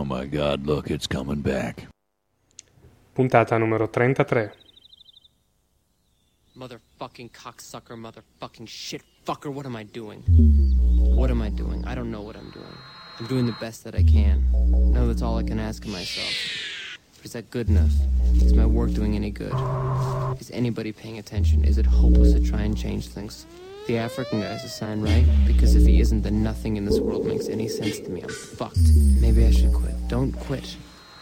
Oh my god, look, it's coming back. Puntata numero 33. Motherfucking cocksucker, motherfucking shit fucker, what am I doing? What am I doing? I don't know what I'm doing. I'm doing the best that I can. No, that's all I can ask of myself. But is that good enough? Is my work doing any good? Is anybody paying attention? Is it hopeless to try and change things? The African guy's a sign, right? Because if he isn't, then nothing in this world makes any sense to me. I'm fucked. Maybe I should quit. Don't quit.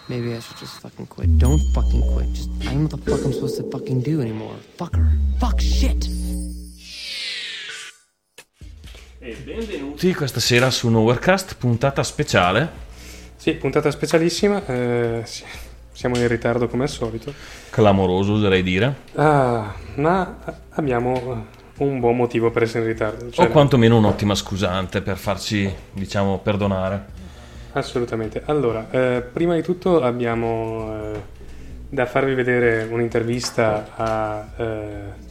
Maybe I should just fucking quit. Don't fucking quit. Just, I don't know what the fuck I'm supposed to fucking do anymore. Fucker. Fuck shit. E benvenuti questa sera su Nowherecast, puntata speciale. Sì, puntata specialissima. eh, sì, siamo in ritardo come al solito. Clamoroso, oserei dire. Ah, ma abbiamo un buon motivo per essere in ritardo. cioè- O quantomeno un'ottima scusante per farci, diciamo, perdonare. Assolutamente. Allora, eh, prima di tutto abbiamo eh, da farvi vedere un'intervista a... eh,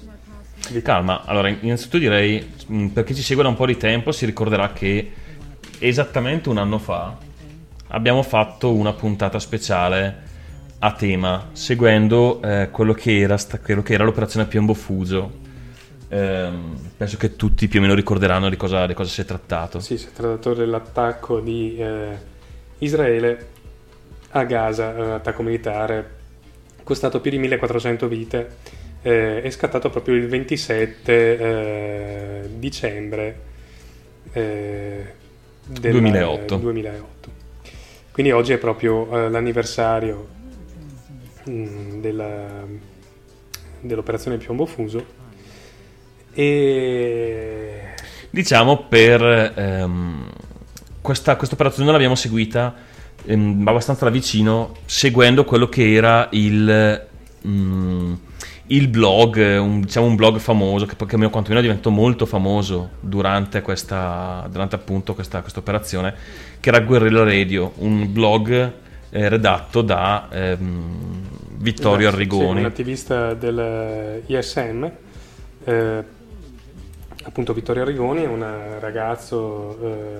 di- Calma, allora innanzitutto direi, mh, per chi ci segue da un po' di tempo si ricorderà che esattamente un anno fa abbiamo fatto una puntata speciale a tema, seguendo eh, quello, che era, quello che era l'operazione Piombo Fuso. Ehm, penso che tutti più o meno ricorderanno di cosa, di cosa si è trattato. Sì, si è trattato dell'attacco di eh, Israele a Gaza, un attacco militare, costato più di 1400 vite, eh, è scattato proprio il 27 eh, dicembre eh, del 2008. 2008. Quindi oggi è proprio eh, l'anniversario mh, della- dell'operazione Piombo Fuso e Diciamo per ehm, questa, questa operazione l'abbiamo seguita ehm, abbastanza da vicino, seguendo quello che era il, mm, il blog, un, diciamo un blog famoso, che poi almeno quantomeno è diventato molto famoso durante questa, durante appunto questa, questa operazione, che era Guerrilla Radio, un blog eh, redatto da ehm, Vittorio Esatto, sì, Arrigoni. un attivista del ISM, eh, appunto Vittorio Arrigoni, un ragazzo eh,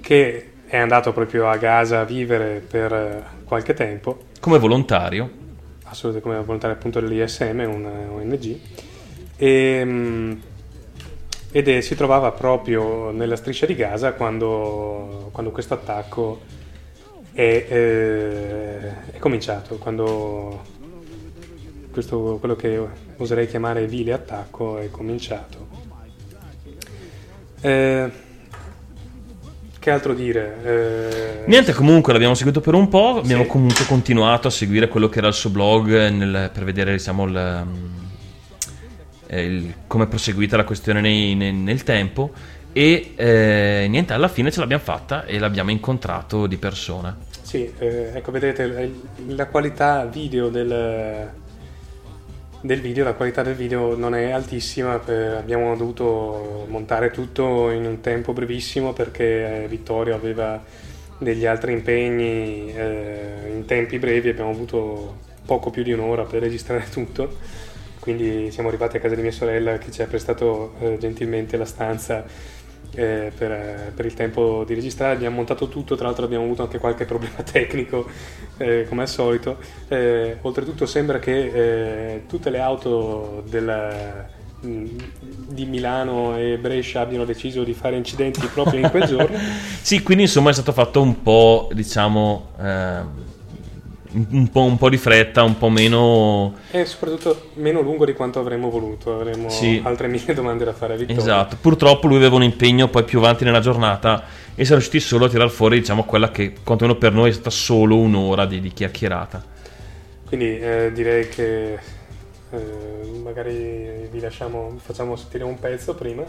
che è andato proprio a Gaza a vivere per eh, qualche tempo, come volontario. assolutamente come volontario appunto dell'ISM, una ONG, e, mm, ed è- si trovava proprio nella striscia di Gaza quando, quando questo attacco è, eh, è cominciato, quando questo, quello che oserei chiamare vile attacco è cominciato. Eh, che altro dire? Eh, Niente, comunque l'abbiamo seguito per un po', abbiamo Sì. comunque continuato a seguire quello che era il suo blog nel- per vedere diciamo, il, eh, il- come è proseguita la questione nei- nei- nel tempo e eh, niente, alla fine ce l'abbiamo fatta e l'abbiamo incontrato di persona. Sì, eh, ecco, vedete la qualità video del, del video, la qualità del video non è altissima, per- abbiamo dovuto montare tutto in un tempo brevissimo perché eh, Vittorio aveva degli altri impegni eh, in tempi brevi, abbiamo avuto poco più di un'ora per registrare tutto, quindi siamo arrivati a casa di mia sorella che ci ha prestato eh, gentilmente la stanza eh, per, per il tempo di registrare. Abbiamo montato tutto, tra l'altro abbiamo avuto anche qualche problema tecnico, eh, come al solito. Eh, oltretutto sembra che eh, tutte le auto della- di Milano e Brescia abbiano deciso di fare incidenti proprio in quel giorno. Sì, quindi insomma è stato fatto un po', diciamo, ehm, un, po', un po' di fretta, un po' meno... E soprattutto meno lungo di quanto avremmo voluto, avremmo Sì. altre mille domande da fare a Vittorio. Esatto, purtroppo lui aveva un impegno poi più avanti nella giornata e siamo riusciti solo a tirar fuori, diciamo, quella che quantomeno per noi è stata solo un'ora di, di chiacchierata. Quindi eh, direi che eh, magari vi lasciamo, facciamo sentire un pezzo prima.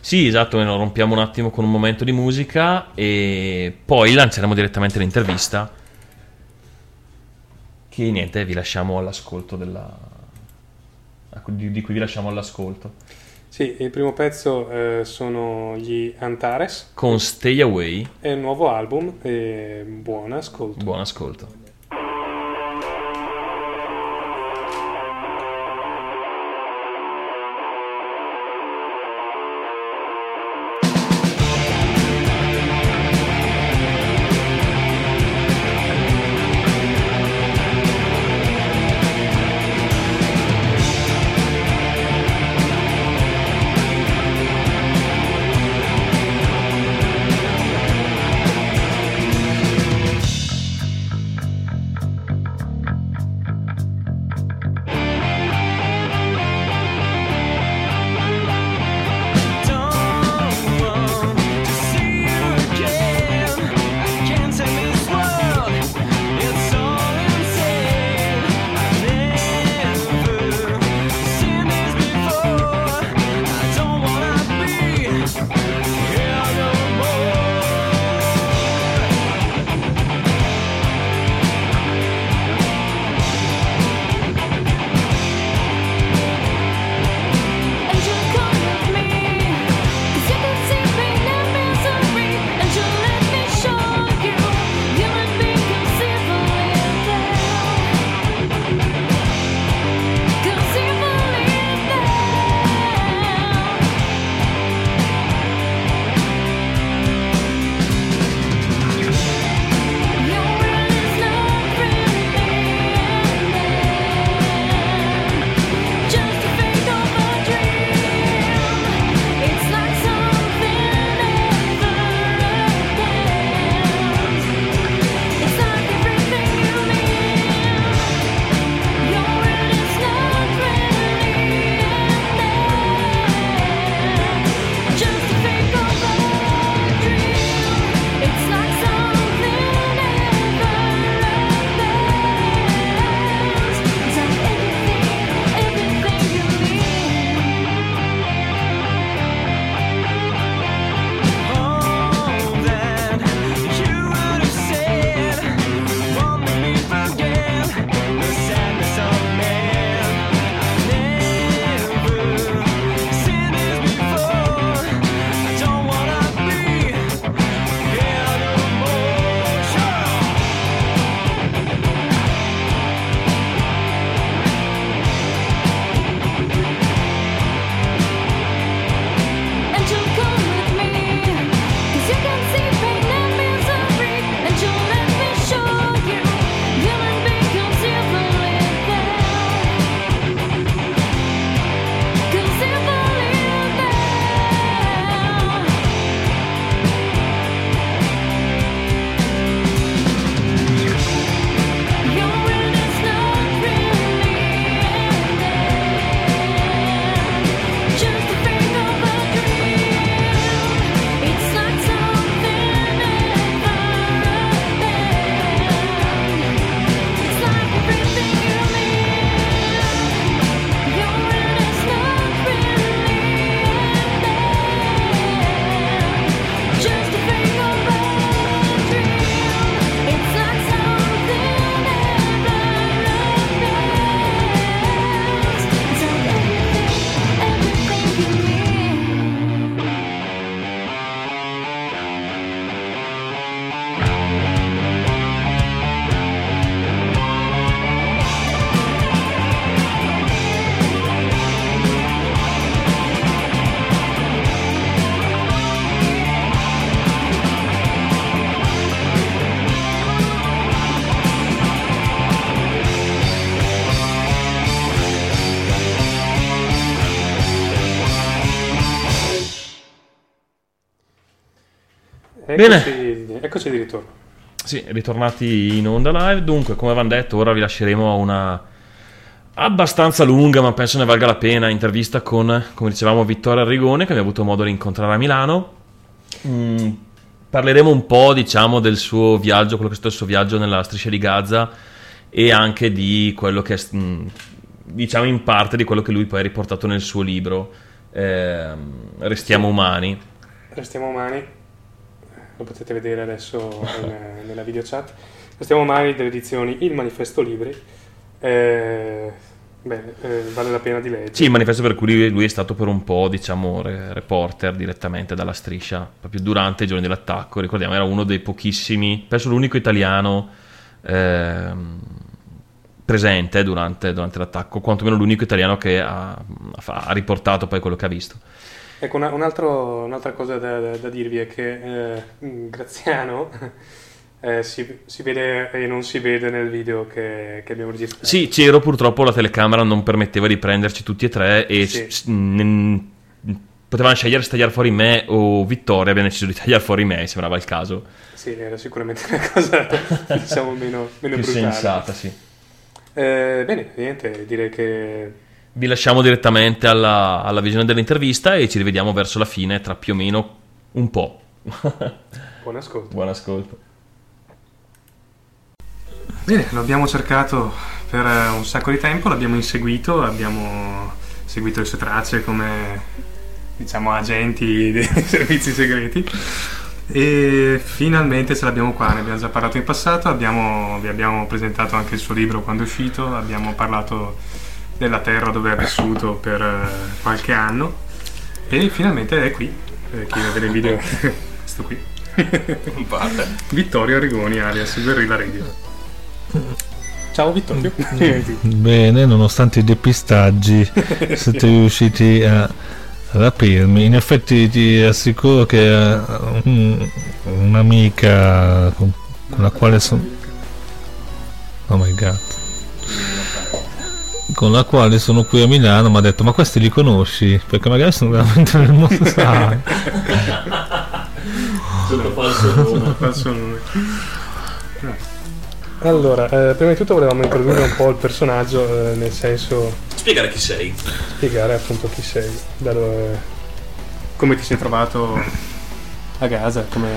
Sì, esatto, lo rompiamo un attimo con un momento di musica e poi lanceremo direttamente l'intervista. Che niente, vi lasciamo all'ascolto della... di di cui vi lasciamo all'ascolto. Sì, il primo pezzo eh, sono gli Antares, Con Stay Away, è un nuovo album e buon ascolto. buon ascolto. Eccoci, eccoci di ritorno. Sì, ritornati in onda live. Dunque, come avevamo detto, ora vi lasceremo a una abbastanza lunga, ma penso ne valga la pena, intervista con, come dicevamo, Vittorio Arrigone, che abbiamo avuto modo di incontrare a Milano. Mm, parleremo un po', diciamo, del suo viaggio, quello che è stato il suo viaggio nella striscia di Gaza e anche di quello che è, mm, diciamo, in parte di quello che lui poi ha riportato nel suo libro eh, Restiamo umani. Restiamo umani, lo potete vedere adesso in, nella video chat. Restiamo umani delle edizioni Il Manifesto Libri. Eh, beh, eh, vale la pena di leggere. Sì, il manifesto per cui lui è stato per un po', diciamo, re- reporter direttamente dalla striscia, proprio durante i giorni dell'attacco. Ricordiamo, era uno dei pochissimi, penso l'unico italiano ehm, presente durante, durante l'attacco, quantomeno l'unico italiano che ha, ha riportato poi quello che ha visto. Ecco, una, un altro- un'altra cosa da, da- da dirvi è che eh, Graziano eh, si, si vede e non si vede nel video che, che abbiamo registrato. Sì, c'ero, purtroppo la telecamera non permetteva di prenderci tutti e tre e Sì. s- ne- potevano scegliere se tagliare fuori me o Vittoria, abbiamo deciso di tagliare fuori me, sembrava il caso. Sì, era sicuramente una cosa diciamo meno, meno Più brutale. sensata, sì. Eh, bene, niente, direi che Vi lasciamo direttamente alla, alla visione dell'intervista e ci rivediamo verso la fine tra più o meno un po'. buon ascolto. Buon ascolto. Bene, lo abbiamo cercato per eh, un sacco di tempo, l'abbiamo inseguito, abbiamo seguito le sue tracce come diciamo agenti dei servizi segreti e finalmente ce l'abbiamo qua, ne abbiamo già parlato in passato, abbiamo- vi abbiamo presentato anche il suo libro quando è uscito, abbiamo parlato della terra dove ha vissuto per eh, qualche anno e finalmente è qui, Eh, chi vede il video sto qui, Vittorio Arrigoni alias Guerrilla Radio. Ciao Vittorio. Bene, nonostante i depistaggi siete riusciti a rapirmi. In effetti ti assicuro che eh, un- un'amica con, con la quale sono... Oh my god. Con la quale sono qui a Milano mi ha detto ma questi li conosci? Perché magari sono veramente nel mondo sai. Falso nome. Allora, eh, prima di tutto volevamo introdurre un po' il personaggio, eh, nel senso Spiegare chi sei. spiegare appunto chi sei, da dove- come ti sei trovato a Gaza, come...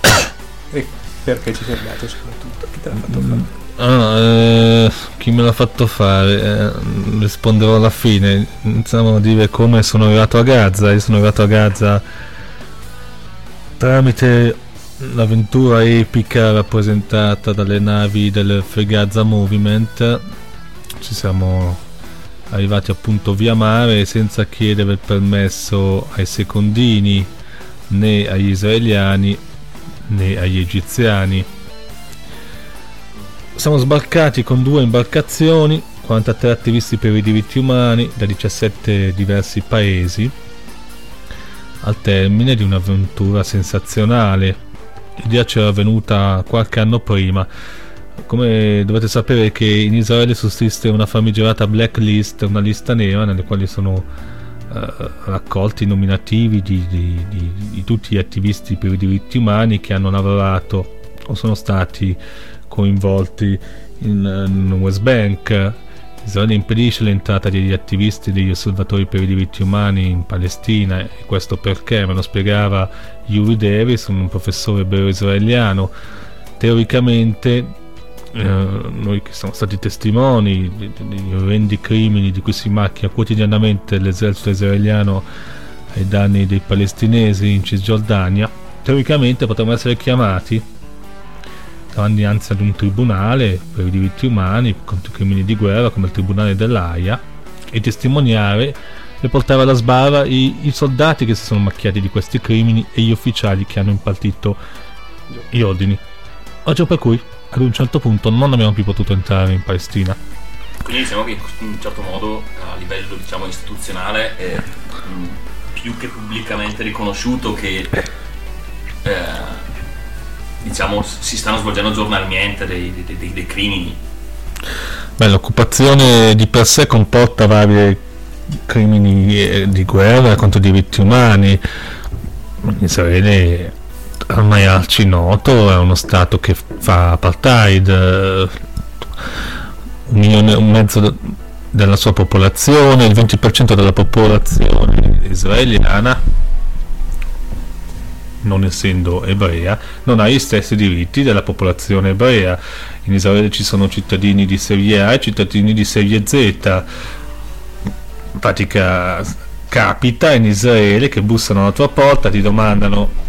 e perché ci sei andato soprattutto, chi te l'ha fatto fare? Ah, eh, chi me l'ha fatto fare? Eh, risponderò alla fine. Iniziamo a dire come sono arrivato a Gaza. Io sono arrivato a Gaza tramite l'avventura epica rappresentata dalle navi del Free Gaza Movement. Ci siamo arrivati appunto via mare senza chiedere permesso ai secondini né agli israeliani né agli egiziani. Siamo sbarcati con due imbarcazioni, 43 attivisti per i diritti umani da 17 diversi paesi, al termine di un'avventura sensazionale. L'idea c'era venuta qualche anno prima. Come dovete sapere che in Israele sussiste una famigerata blacklist, una lista nera nelle quali sono eh, raccolti i nominativi di, di- di- di tutti gli attivisti per i diritti umani che hanno lavorato o sono stati coinvolti in, in West Bank. Israele impedisce l'entrata degli attivisti e degli osservatori per i diritti umani in Palestina e questo perché, me lo spiegava Yuri Davis, un professore ebreo israeliano. Teoricamente eh, noi che siamo stati testimoni degli orrendi crimini di cui si macchia quotidianamente l'esercito israeliano ai danni dei palestinesi in Cisgiordania, teoricamente potremmo essere chiamati davanti ad un tribunale per i diritti umani contro i crimini di guerra come il tribunale dell'AIA e testimoniare e portare alla sbarra i, i soldati che si sono macchiati di questi crimini e gli ufficiali che hanno impartito gli ordini. Oggi per cui ad un certo punto non abbiamo più potuto entrare in Palestina. Quindi diciamo che in un certo modo a livello diciamo, istituzionale è mh, più che pubblicamente riconosciuto che eh, diciamo si stanno svolgendo giornalmente dei, dei- dei- dei crimini. Beh, l'occupazione di per sé comporta vari crimini eh, di guerra contro i diritti umani. Israele ormai arci noto, è uno Stato che fa apartheid, eh, un milione un mezzo de- della sua popolazione, il 20% della popolazione israeliana, non essendo ebrea, non ha gli stessi diritti della popolazione ebrea. In Israele ci sono cittadini di serie A e cittadini di serie Z. In pratica capita in Israele che bussano alla tua porta, ti domandano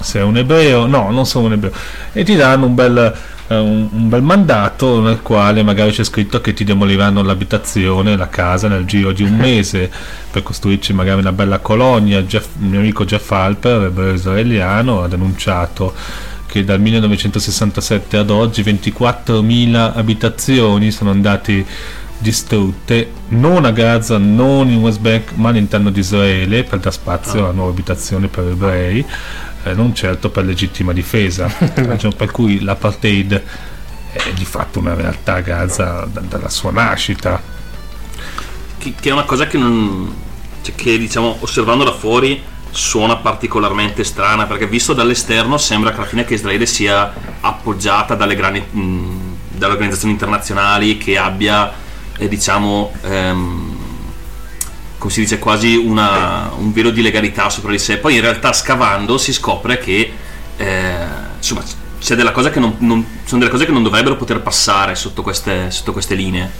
sei un ebreo, no, non sono un ebreo, e ti danno un bel, un, un bel mandato nel quale magari c'è scritto che ti demoliranno l'abitazione, la casa nel giro di un mese per costruirci magari una bella colonia. Jeff, il mio amico Jeff Alper, ebreo israeliano, ha denunciato che dal 1967 ad oggi 24.000 abitazioni sono andate distrutte non a Gaza, non in West Bank, ma all'interno di Israele per dar spazio a nuove abitazioni per ebrei, eh, non certo per legittima difesa, ragione per cui l'apartheid è di fatto una realtà a Gaza da- dalla sua nascita. che, che è una cosa che non cioè, che diciamo osservando da fuori suona particolarmente strana perché visto dall'esterno sembra che alla fine che Israele sia appoggiata dalle grandi mh, dalle organizzazioni internazionali che abbia eh, diciamo ehm, come si dice quasi una- un velo di legalità sopra di sé. Poi in realtà scavando si scopre che eh, insomma c'è della cosa che non, non- sono delle cose che non dovrebbero poter passare sotto queste, sotto queste linee.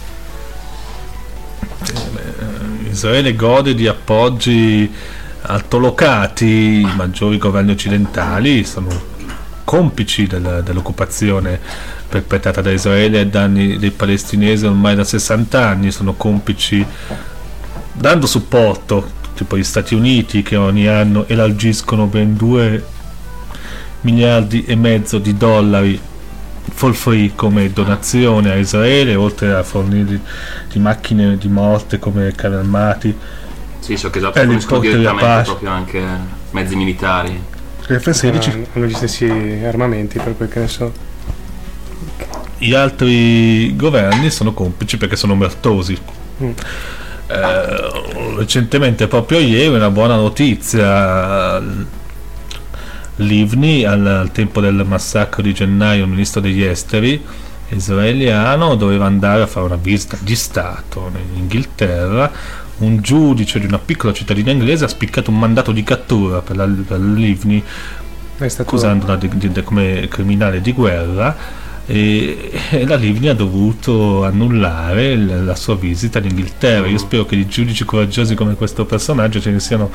Israele gode di appoggi altolocati, i maggiori governi occidentali sono complici del- dell'occupazione perpetrata da Israele ai danni dei palestinesi ormai da 60 anni, sono complici dando supporto, tipo gli Stati Uniti che ogni anno elargiscono ben 2 miliardi e mezzo di dollari for free come donazione a Israele, oltre a fornire di macchine di morte come carri armati. Sì, so che Eh, forniscono l'importo della direttamente proprio anche mezzi militari. Le F-16 hanno hanno gli stessi armamenti per quel che ne so. gli altri governi sono complici perché sono omertosi. Mm. Eh, recentemente, proprio ieri, una buona notizia. Livni, al, al tempo del massacro di gennaio, il ministro degli esteri israeliano doveva andare a fare una visita di Stato in Inghilterra. Un giudice di una piccola cittadina inglese ha spiccato un mandato di cattura per, la, per Livni accusandola di- di- di- come criminale di guerra e, e la Livni ha dovuto annullare il- la sua visita in Inghilterra. Io spero che di giudici coraggiosi come questo personaggio ce ne siano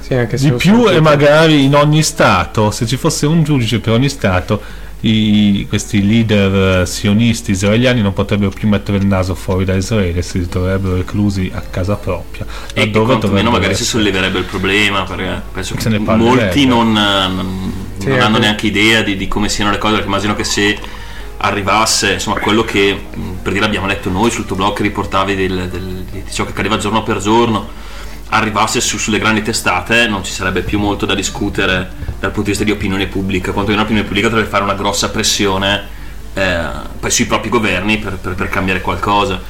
sì, anche se di più e magari in ogni stato. Se ci fosse un giudice per ogni stato, i- questi leader eh, sionisti israeliani non potrebbero più mettere il naso fuori da Israele, si troverebbero reclusi a casa propria. E, quantomeno magari si essere. solleverebbe il problema perché penso che molti non, non- Sì, non hanno anche- neanche idea di, di come siano le cose perché immagino che se arrivasse insomma quello che mh, per dire abbiamo letto noi sul tuo blog che riportavi del- del- di ciò che accadeva giorno per giorno arrivasse su- sulle grandi testate non ci sarebbe più molto da discutere dal punto di vista di opinione pubblica quanto l'opinione pubblica dovrebbe fare una grossa pressione eh, sui propri governi per, per- per cambiare qualcosa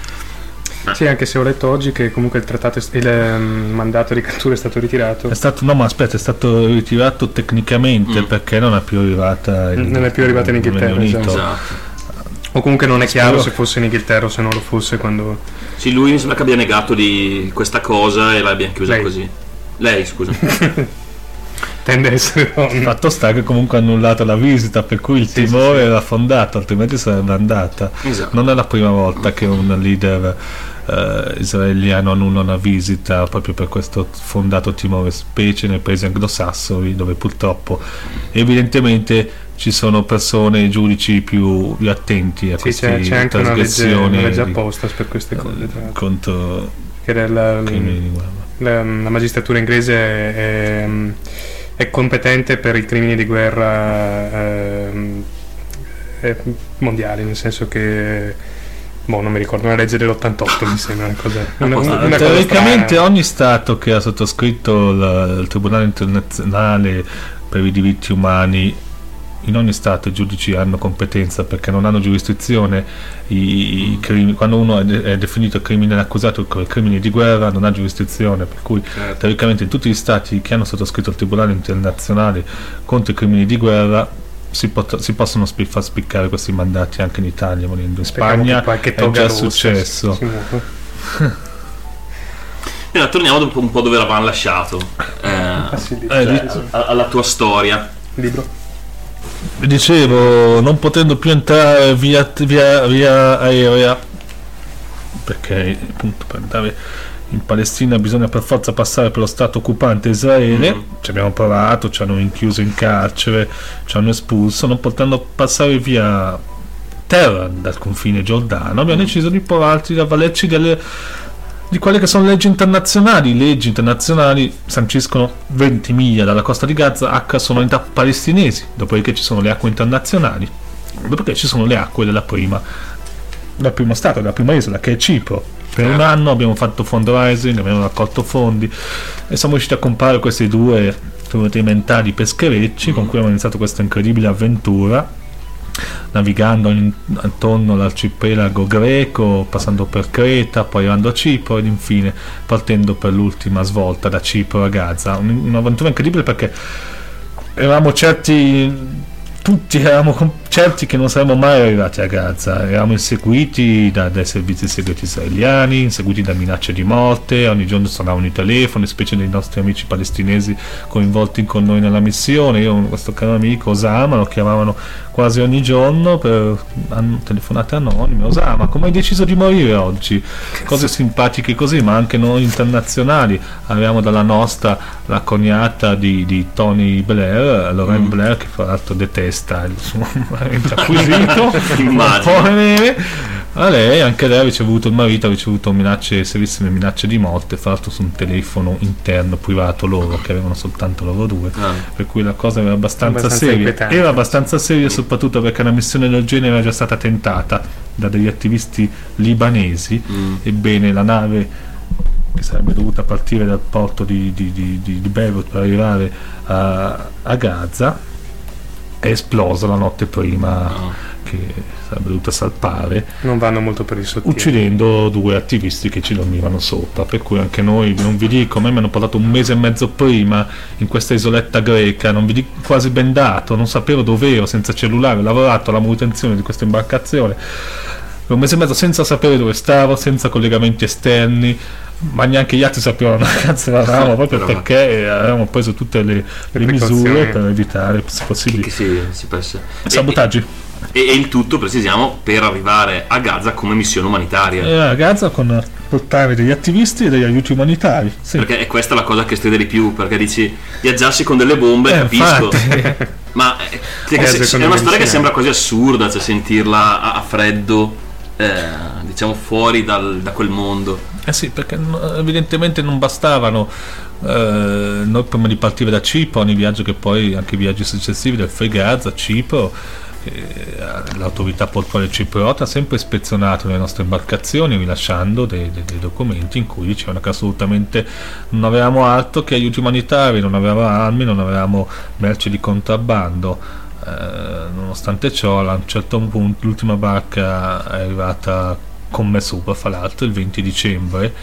Sì, anche se ho letto oggi che comunque il trattato, il ehm, mandato di cattura è stato ritirato. È stato, no, ma aspetta, è stato ritirato tecnicamente Mm. perché non è più arrivata in, Non è più arrivata in Inghilterra, esatto. esatto O comunque non è chiaro Spero- se fosse in Inghilterra o se non lo fosse quando... Sì, lui mi sembra che abbia negato di questa cosa e l'abbiamo chiusa Lei. così. Lei, scusa. Tende a essere donna. Fatto sta che comunque ha annullato la visita, per cui il Sì, timore sì, sì. era fondato, altrimenti sarebbe andata. Esatto. Non è la prima volta che un leader eh, israeliano annulla una visita proprio per questo fondato timore, specie nei paesi anglosassoni, dove purtroppo evidentemente ci sono persone, giudici più, più attenti a Sì, queste c'è, c'è anche una legge, trasgressioni una legge apposta per queste cose, tra contro Che era la, la, la magistratura inglese è, è- competente per i crimini di guerra ehm, è mondiali, nel senso che... Boh, non mi ricordo, una legge dell'88 mi sembra una cosa... Una, una cosa Teoricamente strana. ogni Stato che ha sottoscritto la- il Tribunale internazionale per i diritti umani in ogni Stato i giudici hanno competenza perché non hanno giurisdizione, i, i crimini, quando uno è, de- è definito criminale accusato come crimini di guerra non ha giurisdizione, per cui Certo. teoricamente in tutti gli Stati che hanno sottoscritto il Tribunale internazionale contro i crimini di guerra si, pot- si possono spi- far spiccare questi mandati anche in Italia, volendo. in Speriamo Spagna è già successo. si muova. Allora, torniamo dopo un po' dove eravamo lasciato. Eh, Ah, sì, Eh, alla tua storia. libro. Dicevo, non potendo più entrare via, via, via aerea, perché appunto per andare in Palestina bisogna per forza passare per lo Stato occupante Israele, Mhm. ci abbiamo provato, ci hanno rinchiuso in carcere, ci hanno espulso, non potendo passare via terra dal confine giordano, abbiamo deciso di provarci ad avvalerci delle di quelle che sono leggi internazionali. Leggi internazionali sanciscono 20 miglia dalla costa di Gaza H sono unità palestinesi, dopodiché ci sono le acque internazionali, dopodiché ci sono le acque della prima, del primo stato, della prima isola che è Cipro. Per un anno abbiamo fatto fundraising, abbiamo raccolto fondi e siamo riusciti a comprare questi due rudimentali pescherecci con cui abbiamo iniziato questa incredibile avventura navigando in- attorno all'arcipelago greco, passando per Creta, poi arrivando a Cipro ed infine partendo per l'ultima svolta da Cipro a Gaza. Un- un'avventura incredibile perché eravamo certi, tutti eravamo com- certi che non saremmo mai arrivati a Gaza, eravamo inseguiti da- dai servizi segreti israeliani, inseguiti da minacce di morte, ogni giorno suonavano i telefoni, specie dei nostri amici palestinesi coinvolti con noi nella missione, io questo caro amico Osama lo chiamavano quasi ogni giorno per telefonate anonime, Osama come hai deciso di morire oggi? Cose simpatiche così, ma anche noi internazionali, avevamo dalla nostra la cognata di, di Tony Blair, Lorraine Blair che fra l'altro detesta il suo acquisito, neve. A lei, anche lei ha ricevuto, il marito ha ricevuto minacce, serissime minacce di morte, fra l'altro su un telefono interno privato loro, che avevano soltanto loro due. Ah. Per cui la cosa era abbastanza, Abbastanza seria. inquietante. Era abbastanza seria soprattutto perché una missione del genere era già stata tentata da degli attivisti libanesi. Mm. Ebbene, la nave che sarebbe dovuta partire dal porto di, di, di, di- di Beirut per arrivare a, a Gaza è esplosa la notte prima Ah. che sarebbe dovuta salpare Non vanno molto per il sottile. uccidendo due attivisti che ci dormivano sopra per cui anche noi non vi dico a me mi hanno portato un mese e mezzo prima in questa isoletta greca non vi dico quasi bendato non sapevo dove ero senza cellulare ho lavorato alla manutenzione di questa imbarcazione per un mese e mezzo senza sapere dove stavo senza collegamenti esterni ma neanche gli altri sapevano dove cazzo eravamo proprio Però- perché avevamo preso tutte le, le misure per evitare Che, possibili che si, si pensa. sabotaggi E, e il tutto, precisiamo, per arrivare a Gaza come missione umanitaria. e a Gaza con portare degli attivisti e degli aiuti umanitari sì. Perché è questa la cosa che stride di più, perché dici viaggiarsi con delle bombe, Eh, capisco. Ma eh, che- se- è una storia che sembra quasi assurda, cioè sentirla a, a freddo, eh, diciamo fuori dal- da quel mondo. Eh sì, perché no- evidentemente non bastavano eh, noi prima di partire da Cipro, ogni viaggio che poi, anche i viaggi successivi del Free Gaza, Cipro, eh, l'autorità portuale cipriota ha sempre ispezionato le nostre imbarcazioni rilasciando dei, dei- dei documenti in cui dicevano che assolutamente non avevamo altro che aiuti umanitari, non avevamo armi, non avevamo merci di contrabbando. Eh, nonostante ciò, a un certo punto l'ultima barca è arrivata con me sopra, fra l'altro, il 20 dicembre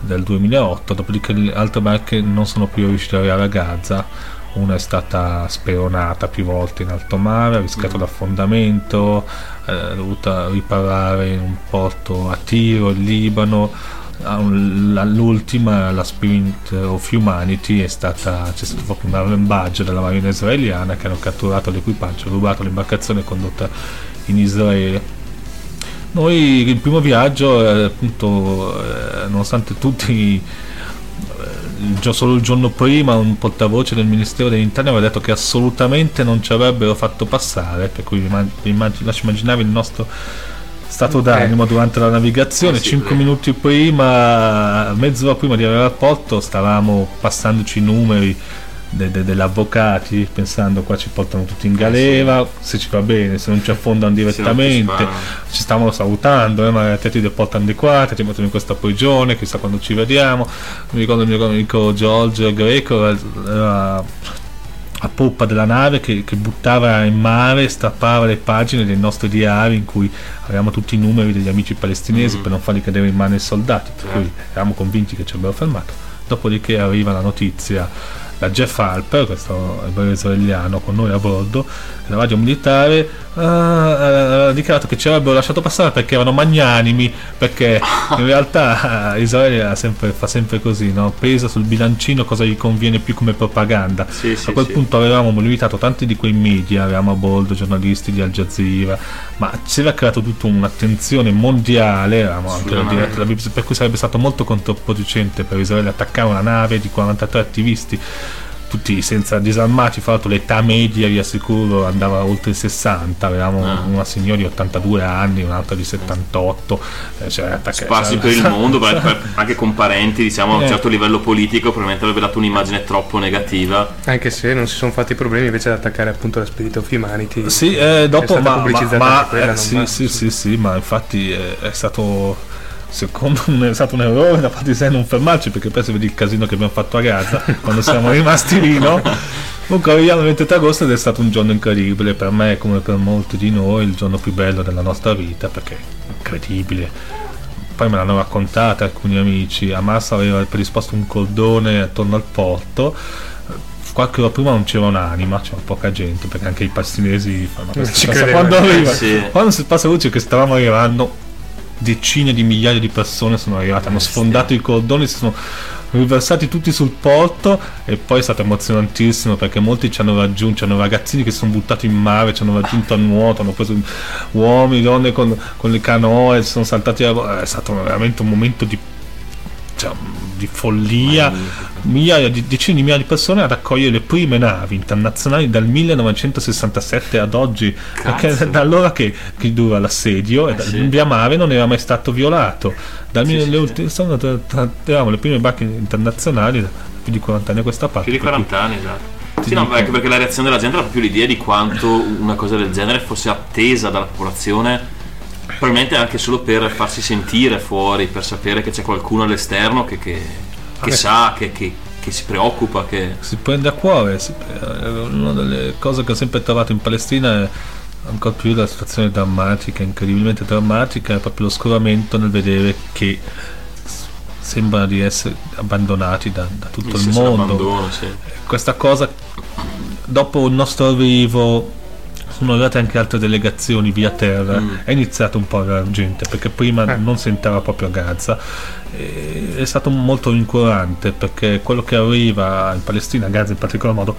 del 2008, dopodiché le altre barche non sono più riuscite ad arrivare a Gaza. Una è stata speronata più volte in alto mare, ha rischiato l'affondamento, eh, è dovuta riparare in un porto a Tiro, in Libano. L'ultima, la Spirit of Humanity, è stata, c'è stato proprio un arrembaggio della marina israeliana che hanno catturato l'equipaggio, rubato l'imbarcazione condotta in Israele. Noi il primo viaggio, eh, appunto, eh, nonostante tutti, eh, solo il giorno prima un portavoce del Ministero degli Interni aveva detto che assolutamente non ci avrebbero fatto passare, per cui immag- lasci immaginare il nostro stato d'animo durante la navigazione. Eh sì, Cinque eh. minuti prima, mezz'ora prima di arrivare al porto, stavamo passandoci i numeri de- de- degli avvocati, pensando qua ci portano tutti in galera, se ci va bene, se non ci affondano direttamente ci stavano salutando, eh, ma te ti deportano di qua, te ti mettono in questa prigione, chissà quando ci vediamo. Mi ricordo il mio amico Giorgio Greco era- era- a poppa della nave che, che, buttava in mare, strappava le pagine dei nostri diari in cui avevamo tutti i numeri degli amici palestinesi mm. per non farli cadere in mano ai soldati, per cui certo. eravamo convinti che ci avrebbero fermato. Dopodiché arriva la notizia da Jeff Harper, questo ebreo israeliano con noi a bordo, della radio militare, ha dichiarato che ci avrebbero lasciato passare perché erano magnanimi, perché in realtà uh, Israele sempre, fa sempre così, no? pesa sul bilancino cosa gli conviene più come propaganda. Sì, sì, a quel sì. punto avevamo limitato tanti di quei media, avevamo a bordo giornalisti di Al Jazeera, ma si era creato tutta un'attenzione mondiale, eravamo anche la diretta BBC, per cui sarebbe stato molto controproducente per Israele attaccare una nave di 43 attivisti tutti senza disarmati, fra l'altro l'età media vi assicuro andava oltre i 60, avevamo ah. una signora di 82 anni, un'altra di 78, eh, cioè, sparsi per il mondo, anche con parenti diciamo a un eh. certo livello politico, probabilmente avrebbe dato un'immagine troppo negativa. Anche se non si sono fatti problemi invece ad attaccare appunto la Spirit of Humanity. Sì, eh, dopo ma, ma, ma quella, eh, sì, sì, sì, sì, ma infatti è, è stato secondo me è stato un errore da parte di sé non fermarci perché poi si vede il casino che abbiamo fatto a Gaza quando siamo rimasti lì no? comunque arriviamo il 23 agosto ed è stato un giorno incredibile per me come per molti di noi il giorno più bello della nostra vita perché incredibile poi me l'hanno raccontata alcuni amici Hamas aveva predisposto un cordone attorno al porto qualche ora prima non c'era un'anima, c'era poca gente, perché anche i palestinesi fanno questa cosa. Quando, arriva, sì. quando si passa luce che stavamo arrivando, decine di migliaia di persone sono arrivate, hanno sfondato i cordoni, si sono riversati tutti sul porto e poi è stato emozionantissimo perché molti ci hanno raggiunto, c'erano ragazzini che si sono buttati in mare, ci hanno raggiunto a nuoto, hanno preso uomini, donne con, con le canoe, sono saltati a... è stato veramente un momento di cioè, di follia, migliaia di, decine di migliaia di persone ad accogliere le prime navi internazionali dal 1967 ad oggi, Cazzo. perché da allora che, che dura l'assedio eh, e sì. via mare non era mai stato violato. Dal sì, mille, sì, sì. Eravamo le prime barche internazionali da più di 40 anni a questa parte. Più di 40 anni, esatto. Sì, no, anche perché la reazione della gente era proprio l'idea di quanto una cosa del genere fosse attesa dalla popolazione probabilmente anche solo per farsi sentire fuori, per sapere che c'è qualcuno all'esterno che, che, che sa, che, che, si preoccupa. Che... Si prende a cuore. Si, una delle cose che ho sempre trovato in Palestina è ancora più la situazione drammatica, incredibilmente drammatica, è proprio lo scoramento nel vedere che sembrano di essere abbandonati da, da tutto il, il mondo. Sì. Questa cosa, dopo il nostro arrivo sono arrivate anche altre delegazioni via terra, mm. è iniziato un po' la gente perché prima eh. non si entrava proprio a Gaza. E è stato molto incurante perché quello che arriva in Palestina, a Gaza in particolar modo,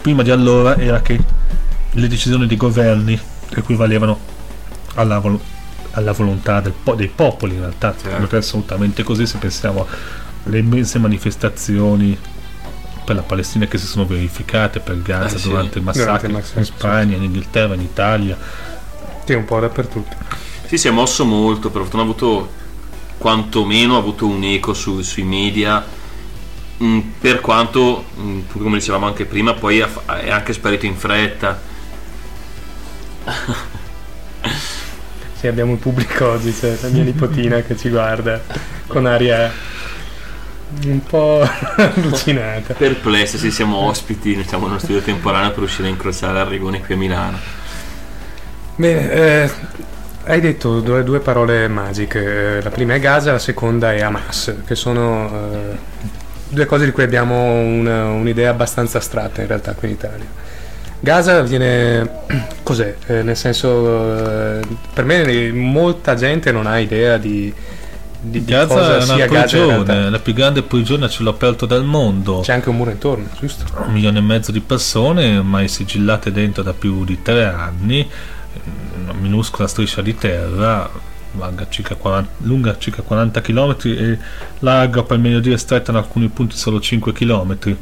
prima di allora era che le decisioni dei governi equivalevano alla, vol- alla volontà po- dei popoli in realtà, certo. non è assolutamente così se pensiamo alle immense manifestazioni per la Palestina che si sono verificate per Gaza sì, durante il massacro, in Spagna, in Inghilterra, in Italia. Sì, un po' dappertutto. Sì, si è mosso molto, per fortuna ha avuto quantomeno ha avuto un eco su, sui media, mh, mm, per quanto, mh, mm, come dicevamo anche prima, poi è anche sparito in fretta. sì, abbiamo un pubblico oggi, c'è la mia nipotina che ci guarda con aria un po' allucinata. Perplessa, sì, siamo ospiti, siamo nello studio temporaneo per riuscire a incrociare Arrigoni qui a Milano. Bene, eh, hai detto due, due, parole magiche, la prima è Gaza, la seconda è Hamas, che sono eh, due cose di cui abbiamo una, un'idea abbastanza astratta in realtà qui in Italia. Gaza viene... cos'è? Eh, nel senso, eh, per me molta gente non ha idea di di, di Gaza è una prigione, la più grande prigione a cielo aperto del mondo. C'è anche un muro intorno, giusto? Un milione e mezzo di persone, ormai sigillate dentro da più di tre anni, una minuscola striscia di terra, circa 40, lunga circa 40 km e larga per meglio dire stretta in alcuni punti solo 5 km.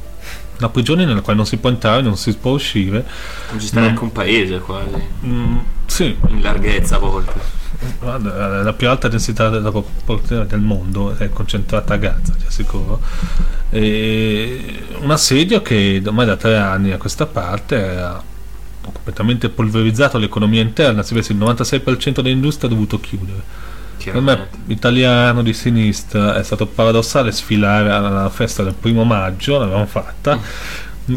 Una prigione nella quale non si può entrare, non si può uscire. Non ci sta neanche un paese quasi. Mm, sì. In larghezza a volte la più alta densità della popolazione del mondo è concentrata a Gaza, ti assicuro. E un assedio che ormai da tre anni a questa parte ha completamente polverizzato l'economia interna, si vede il 96% dell'industria ha dovuto chiudere. Per me, italiano di sinistra, è stato paradossale sfilare alla festa del primo maggio, l'abbiamo fatta,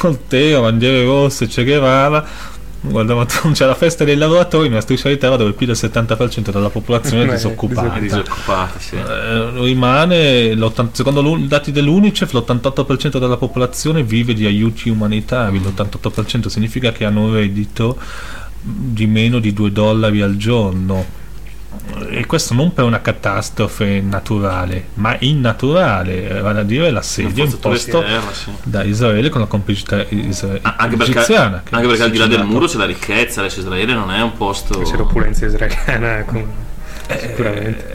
Voltaire, bandiere rosse, Che Guevara guarda, c'è la festa dei lavoratori nella striscia di terra dove più del 70% della popolazione è disoccupata. Disoccupata sì. Eh, rimane, secondo i dati dell'Unicef, l'88% della popolazione vive di aiuti umanitari. L'88% significa che hanno un reddito di meno di 2 dollari al giorno e questo non per una catastrofe naturale, ma innaturale, vale a dire l'assedio imposto terra, sì. da Israele con la complicità isra- anche perché, egiziana. Anche perché al di là del muro c'è la ricchezza, adesso Israele non è un posto... C'è l'opulenza israeliana, come... eh, sicuramente.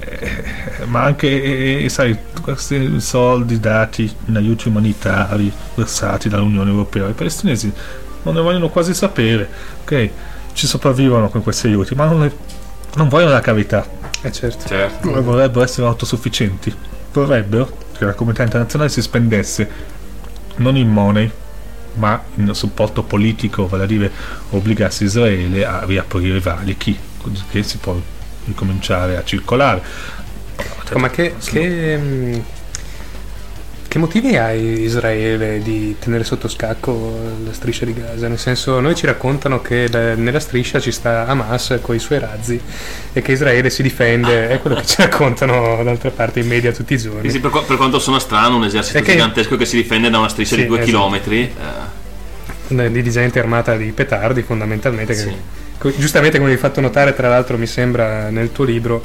Eh, ma anche, eh, sai, questi soldi dati in aiuti umanitari versati dall'Unione Europea, i palestinesi non ne vogliono quasi sapere, ok? Ci sopravvivono con questi aiuti, ma non le non vogliono la carità. Eh certo. certo. Vorrebbero essere autosufficienti. Vorrebbero che la comunità internazionale si spendesse non in money, ma in supporto politico, vale a dire obbligasse Israele a riaprire i valichi, così che si può ricominciare a circolare. Ma che, che che motivi ha Israele di tenere sotto scacco la striscia di Gaza? Nel senso, noi ci raccontano che nella striscia ci sta Hamas con i suoi razzi e che Israele si difende, è quello che ci raccontano d'altra parte in media tutti i giorni. Sì, per, per, quanto sono strano, un esercito che, gigantesco che si difende da una striscia sì, di due esatto. chilometri. Eh. Di gente armata di petardi, fondamentalmente. Che, giustamente, come hai fatto notare, tra l'altro, mi sembra nel tuo libro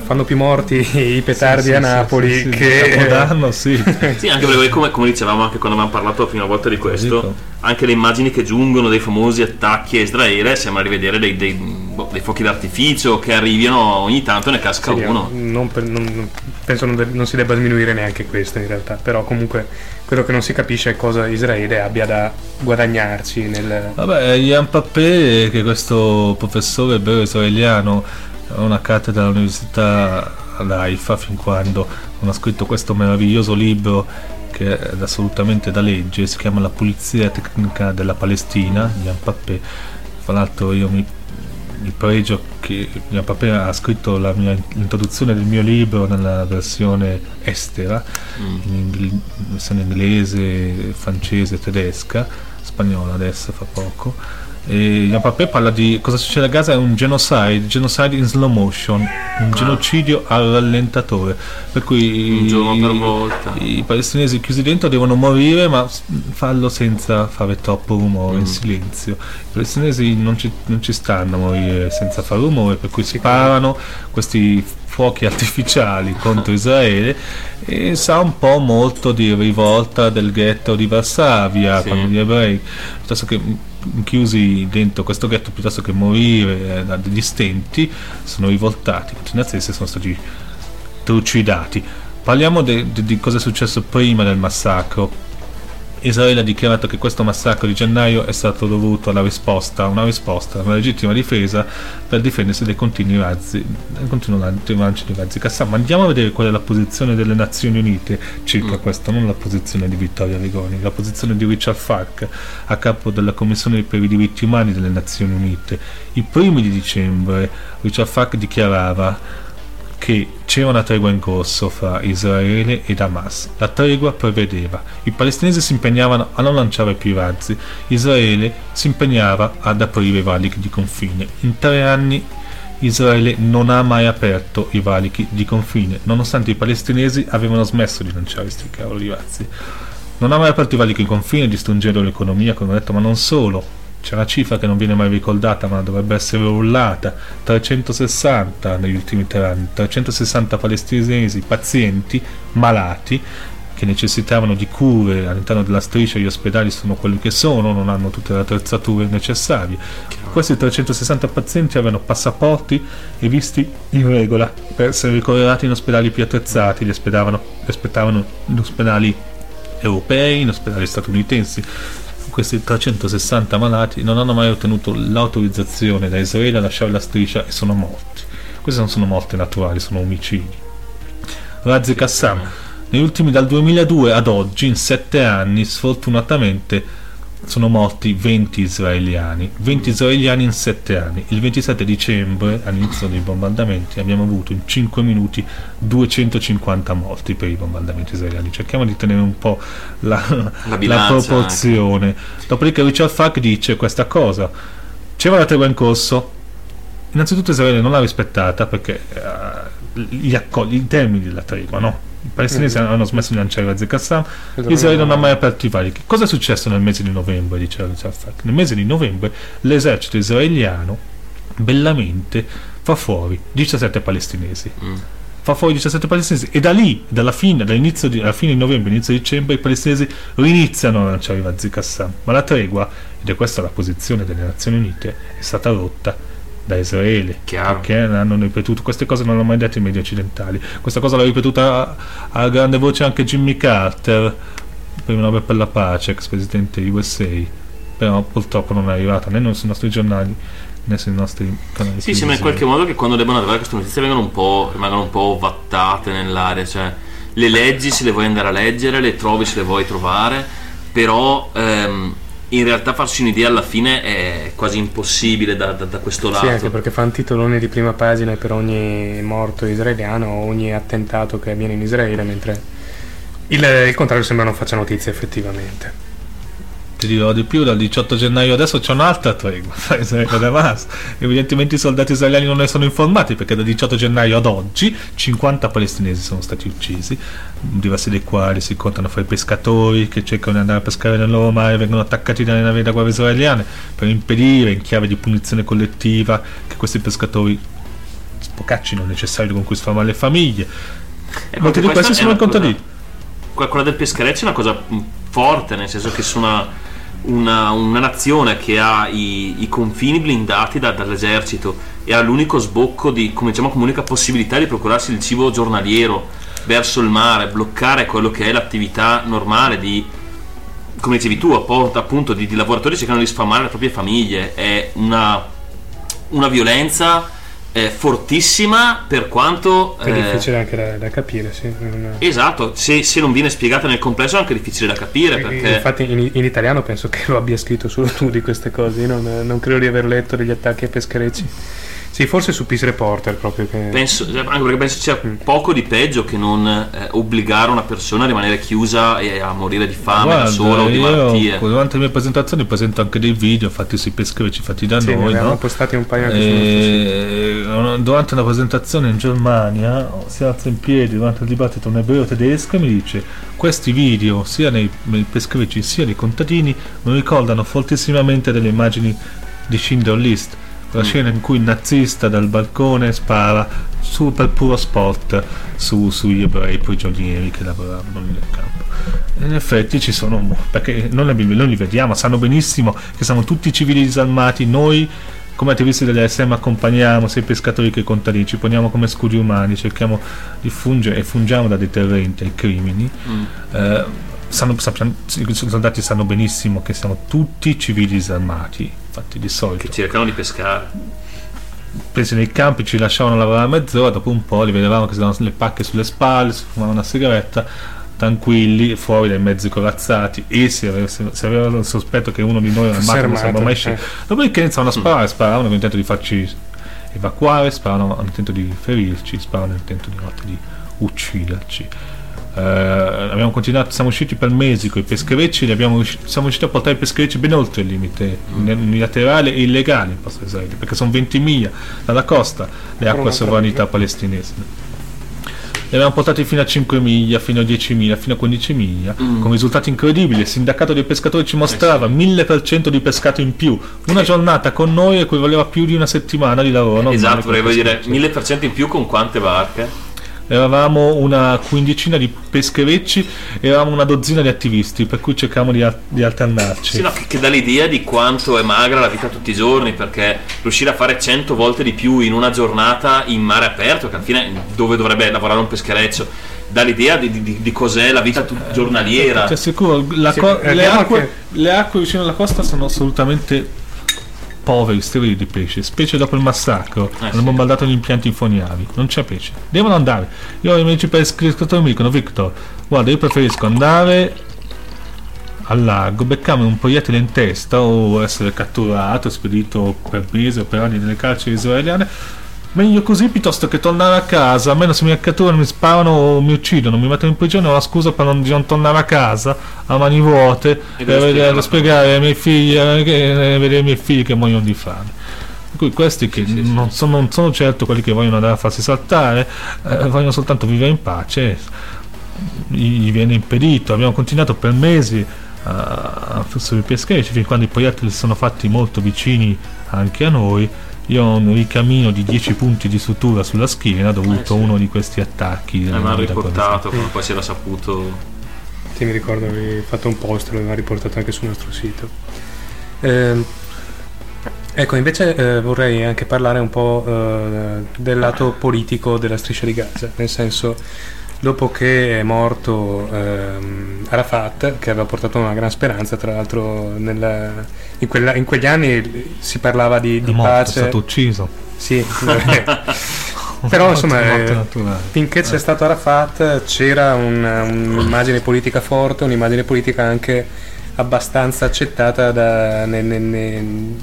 fanno più morti i petardi sì, a Napoli sì, che Capodanno, sì. sì, anche perché come, come, dicevamo anche quando avevamo parlato la prima volta di questo, anche le immagini che giungono dei famosi attacchi a Israele sembra rivedere dei, dei, boh, dei fuochi d'artificio che arrivano ogni tanto e ne casca uno. Non, non, penso non, non si debba diminuire neanche questo in realtà, però comunque quello che non si capisce è cosa Israele abbia da guadagnarci nel... Vabbè, Ian Pappé, che è questo professore vero israeliano una cattedra all'università all'AIFA fin quando non ha scritto questo meraviglioso libro che è assolutamente da legge, si chiama La pulizia tecnica della Palestina, Ian Pappé. Fra l'altro io mi, mi pregio che Pappé ha scritto mia, l'introduzione del mio libro nella versione estera, mm. in ingl- versione inglese, francese, tedesca, spagnola adesso fa poco e Jan Papé parla di cosa succede a Gaza è un genocide, genocide in slow motion, un ah. genocidio al rallentatore. Per cui i, i, palestinesi chiusi dentro devono morire, ma farlo senza fare troppo rumore, mm. in silenzio. I palestinesi non ci, non ci stanno a morire senza fare rumore, per cui sparano questi fuochi artificiali contro Israele e sa un po' molto di rivolta del ghetto di Varsavia sì. quando gli ebrei piuttosto che chiusi dentro questo ghetto piuttosto che morire eh, da degli stenti sono rivoltati, i nazisti sono stati trucidati. Parliamo di cosa è successo prima del massacro. Israele ha dichiarato che questo massacro di gennaio è stato dovuto alla risposta, una risposta, una legittima difesa per difendersi dai continui razzi, continui lanci di razzi Qassam. Ma andiamo a vedere qual è la posizione delle Nazioni Unite circa mm. questo, non la posizione di Vittorio Rigoni, la posizione di Richard Falk a capo della Commissione per i diritti umani delle Nazioni Unite. I primi di dicembre Richard Falk dichiarava che c'era una tregua in corso fra Israele ed Hamas. La tregua prevedeva i palestinesi si impegnavano a non lanciare più razzi, Israele si impegnava ad aprire i valichi di confine. In tre anni Israele non ha mai aperto i valichi di confine, nonostante i palestinesi avevano smesso di lanciare questi cavoli razzi. Non ha mai aperto i valichi di confine, distruggendo l'economia, come ho detto, ma non solo c'è una cifra che non viene mai ricordata ma dovrebbe essere rullata 360 negli ultimi tre anni 360 palestinesi pazienti malati che necessitavano di cure all'interno della striscia gli ospedali sono quelli che sono non hanno tutte le attrezzature necessarie. Questi 360 pazienti avevano passaporti e visti in regola per essere ricoverati in ospedali più attrezzati. Li aspettavano, li aspettavano in ospedali europei in ospedali statunitensi questi 360 malati non hanno mai ottenuto l'autorizzazione da Israele a lasciare la striscia e sono morti. Queste non sono morti naturali, sono omicidi. Razi Qassam, negli ultimi dal 2002 ad oggi, in sette anni, sfortunatamente sono morti 20 israeliani, 20 israeliani in 7 anni. Il 27 dicembre, all'inizio dei bombardamenti, abbiamo avuto in 5 minuti 250 morti per i bombardamenti israeliani. Cerchiamo di tenere un po' la, la, la proporzione. Dopodiché Richard Falk dice questa cosa. C'era la tregua in corso. Innanzitutto Israele non l'ha rispettata perché uh, gli accogli i termini della tregua, no? I palestinesi mm-hmm. hanno smesso di lanciare razzi Qassam, Israele non ha mai aperto i valichi. Cosa è successo nel mese di novembre? Dice Richard Falk. Nel mese di novembre l'esercito israeliano bellamente fa fuori 17 palestinesi. Mm. Fa fuori 17 palestinesi e da lì, dalla fine, dall'inizio di, alla fine di novembre, inizio di dicembre, i palestinesi riniziano a lanciare i razzi Qassam. Ma la tregua, ed è questa la posizione delle Nazioni Unite, è stata rotta da Israele Chiaro. perché hanno ripetuto. Queste cose non l'hanno mai detto i media occidentali. Questa cosa l'ha ripetuta a, a grande voce anche Jimmy Carter per una per la pace ex presidente USA però purtroppo non è arrivata né sui nostri giornali né sui nostri canali sì sembra in qualche modo che quando debbano arrivare queste notizie vengono un po', rimangono un po' vattate nell'aria cioè le leggi se le vuoi andare a leggere le trovi se le vuoi trovare però ehm, in realtà farsi un'idea alla fine è quasi impossibile da, da, da questo lato. Sì, anche perché fanno titoloni di prima pagina per ogni morto israeliano o ogni attentato che avviene in Israele, mentre il, il contrario sembra non faccia notizia effettivamente ti dirò di più, dal 18 gennaio adesso c'è un'altra tregua. Evidentemente i soldati israeliani non ne sono informati perché dal 18 gennaio ad oggi 50 palestinesi sono stati uccisi, diversi dei quali si contano fra i pescatori che cercano di andare a pescare nel loro mare e vengono attaccati dalle navi da guerra israeliane per impedire in chiave di punizione collettiva che questi pescatori spocaccino il necessario con cui sfamare le famiglie. E molti di questi sono contadini. Quella del peschereccio è una cosa forte, nel senso che sono una, una nazione che ha i, i confini blindati da, dall'esercito e ha l'unico sbocco di, come diciamo, come unica possibilità di procurarsi il cibo giornaliero verso il mare, bloccare quello che è l'attività normale di, come dicevi tu, appunto, di, di lavoratori che cercano di sfamare le proprie famiglie, è una, una violenza eh, fortissima per quanto... È eh, difficile anche da, da capire, sì. Esatto, se, se, non viene spiegata nel complesso è anche difficile da capire. Perché... Infatti in, in, italiano penso che lo abbia scritto solo tu di queste cose, non, non credo di aver letto degli attacchi ai pescherecci. Sì, forse su Peace Reporter proprio. Che... Penso, anche perché penso sia mm. poco di peggio che non eh, obbligare una persona a rimanere chiusa e a morire di fame Guarda, da sola o di malattie. Durante le mie presentazioni presento anche dei video fatti sui pescherecci fatti da sì, noi. Ne no? postati un paio anche e... Durante una presentazione in Germania si alza in piedi durante il dibattito un ebreo tedesco e mi dice questi video sia nei, nei pescherecci sia nei contadini mi ricordano fortissimamente delle immagini di Schindler List la scena in cui il nazista dal balcone spara su per puro sport su, sugli ebrei prigionieri che lavoravano nel campo. In effetti ci sono, perché non li, non li vediamo, sanno benissimo che siamo tutti civili disarmati, noi come attivisti dell'SM accompagniamo sia i pescatori che i contadini, ci poniamo come scudi umani, cerchiamo di fungere e fungiamo da deterrenti ai crimini. Mm. Eh, sanno, sappiamo, i soldati sanno benissimo che siamo tutti civili disarmati, infatti di solito. Che cercano di pescare. Presi nei campi ci lasciavano lavorare mezz'ora, dopo un po' li vedevamo che si davano le pacche sulle spalle, si fumavano una sigaretta, tranquilli, fuori dai mezzi corazzati e se avevano il sospetto che uno di noi era armato non sarebbe mai uscito. Eh. Dopodiché iniziavano a sparare, sparavano con intento di farci evacuare, sparavano con intento di ferirci, sparavano con intento di, di ucciderci. Uh, abbiamo continuato, siamo usciti per mesi con i pescherecci, abbiamo, siamo riusciti a portare i pescherecci ben oltre il limite mm. unilaterale e illegale in posto Israele, perché sono 20 miglia dalla costa le acque a sovranità palestinese. Li abbiamo portati fino a 5 miglia, fino a 10 miglia, fino a 15 miglia, mm. con risultati incredibili. Il sindacato dei pescatori ci mostrava 1000% di pescato in più. Una giornata con noi equivaleva più di una settimana di lavoro. Esatto, volevo dire 1000% in più con quante barche? Eravamo una quindicina di pescherecci e eravamo una dozzina di attivisti, per cui cercavamo di, di alternarci. Sì, no, che, che dà l'idea di quanto è magra la vita tutti i giorni, perché riuscire a fare 100 volte di più in una giornata in mare aperto, che alla fine dove dovrebbe lavorare un peschereccio, dà l'idea di, di, di cos'è la vita giornaliera. Ti assicuro, co- le, acque, le acque vicino alla costa sono assolutamente poveri, sterili di pesce, specie dopo il massacro, eh, hanno sì. bombardato gli impianti infoniavi, non c'è pesce, devono andare. Io i miei pescatori mi dicono, Victor, guarda, io preferisco andare al largo, beccarmi un proiettile in testa o essere catturato, spedito per mesi o per anni nelle carceri israeliane. Meglio così piuttosto che tornare a casa, almeno se mi catturano, mi sparano o mi uccidono, mi mettono in prigione ho la scusa per non, non tornare a casa a mani vuote per spiegare- spiegare ai miei figli, eh, che- eh, vedere i miei figli che muoiono di fame. Per cui questi che Sì, sì, sì. non, sono, non sono certo quelli che vogliono andare a farsi saltare, eh, vogliono soltanto vivere in pace, gli viene impedito. Abbiamo continuato per mesi a sui pescherecci fin quando i proiettili si sono fatti molto vicini anche a noi. Io ho un ricamino di 10 punti di sutura sulla schiena dovuto Eh, sì. a uno di questi attacchi. Eh, eh, mi hanno da riportato quando poi si era saputo. Sì, mi ricordo avevi fatto un post, l'aveva riportato anche sul nostro sito. Ehm, ecco, invece eh, vorrei anche parlare un po' eh, del lato politico della striscia di Gaza, nel senso, dopo che è morto ehm, Arafat, che aveva portato una gran speranza, tra l'altro nel- in, quella- in quegli anni si parlava di, È di morto, è pace. stato ucciso. Sì, eh, però insomma... Eh. Finché c'è stato Arafat c'era un- un'immagine politica forte, un'immagine politica anche abbastanza accettata da- ne- ne- ne-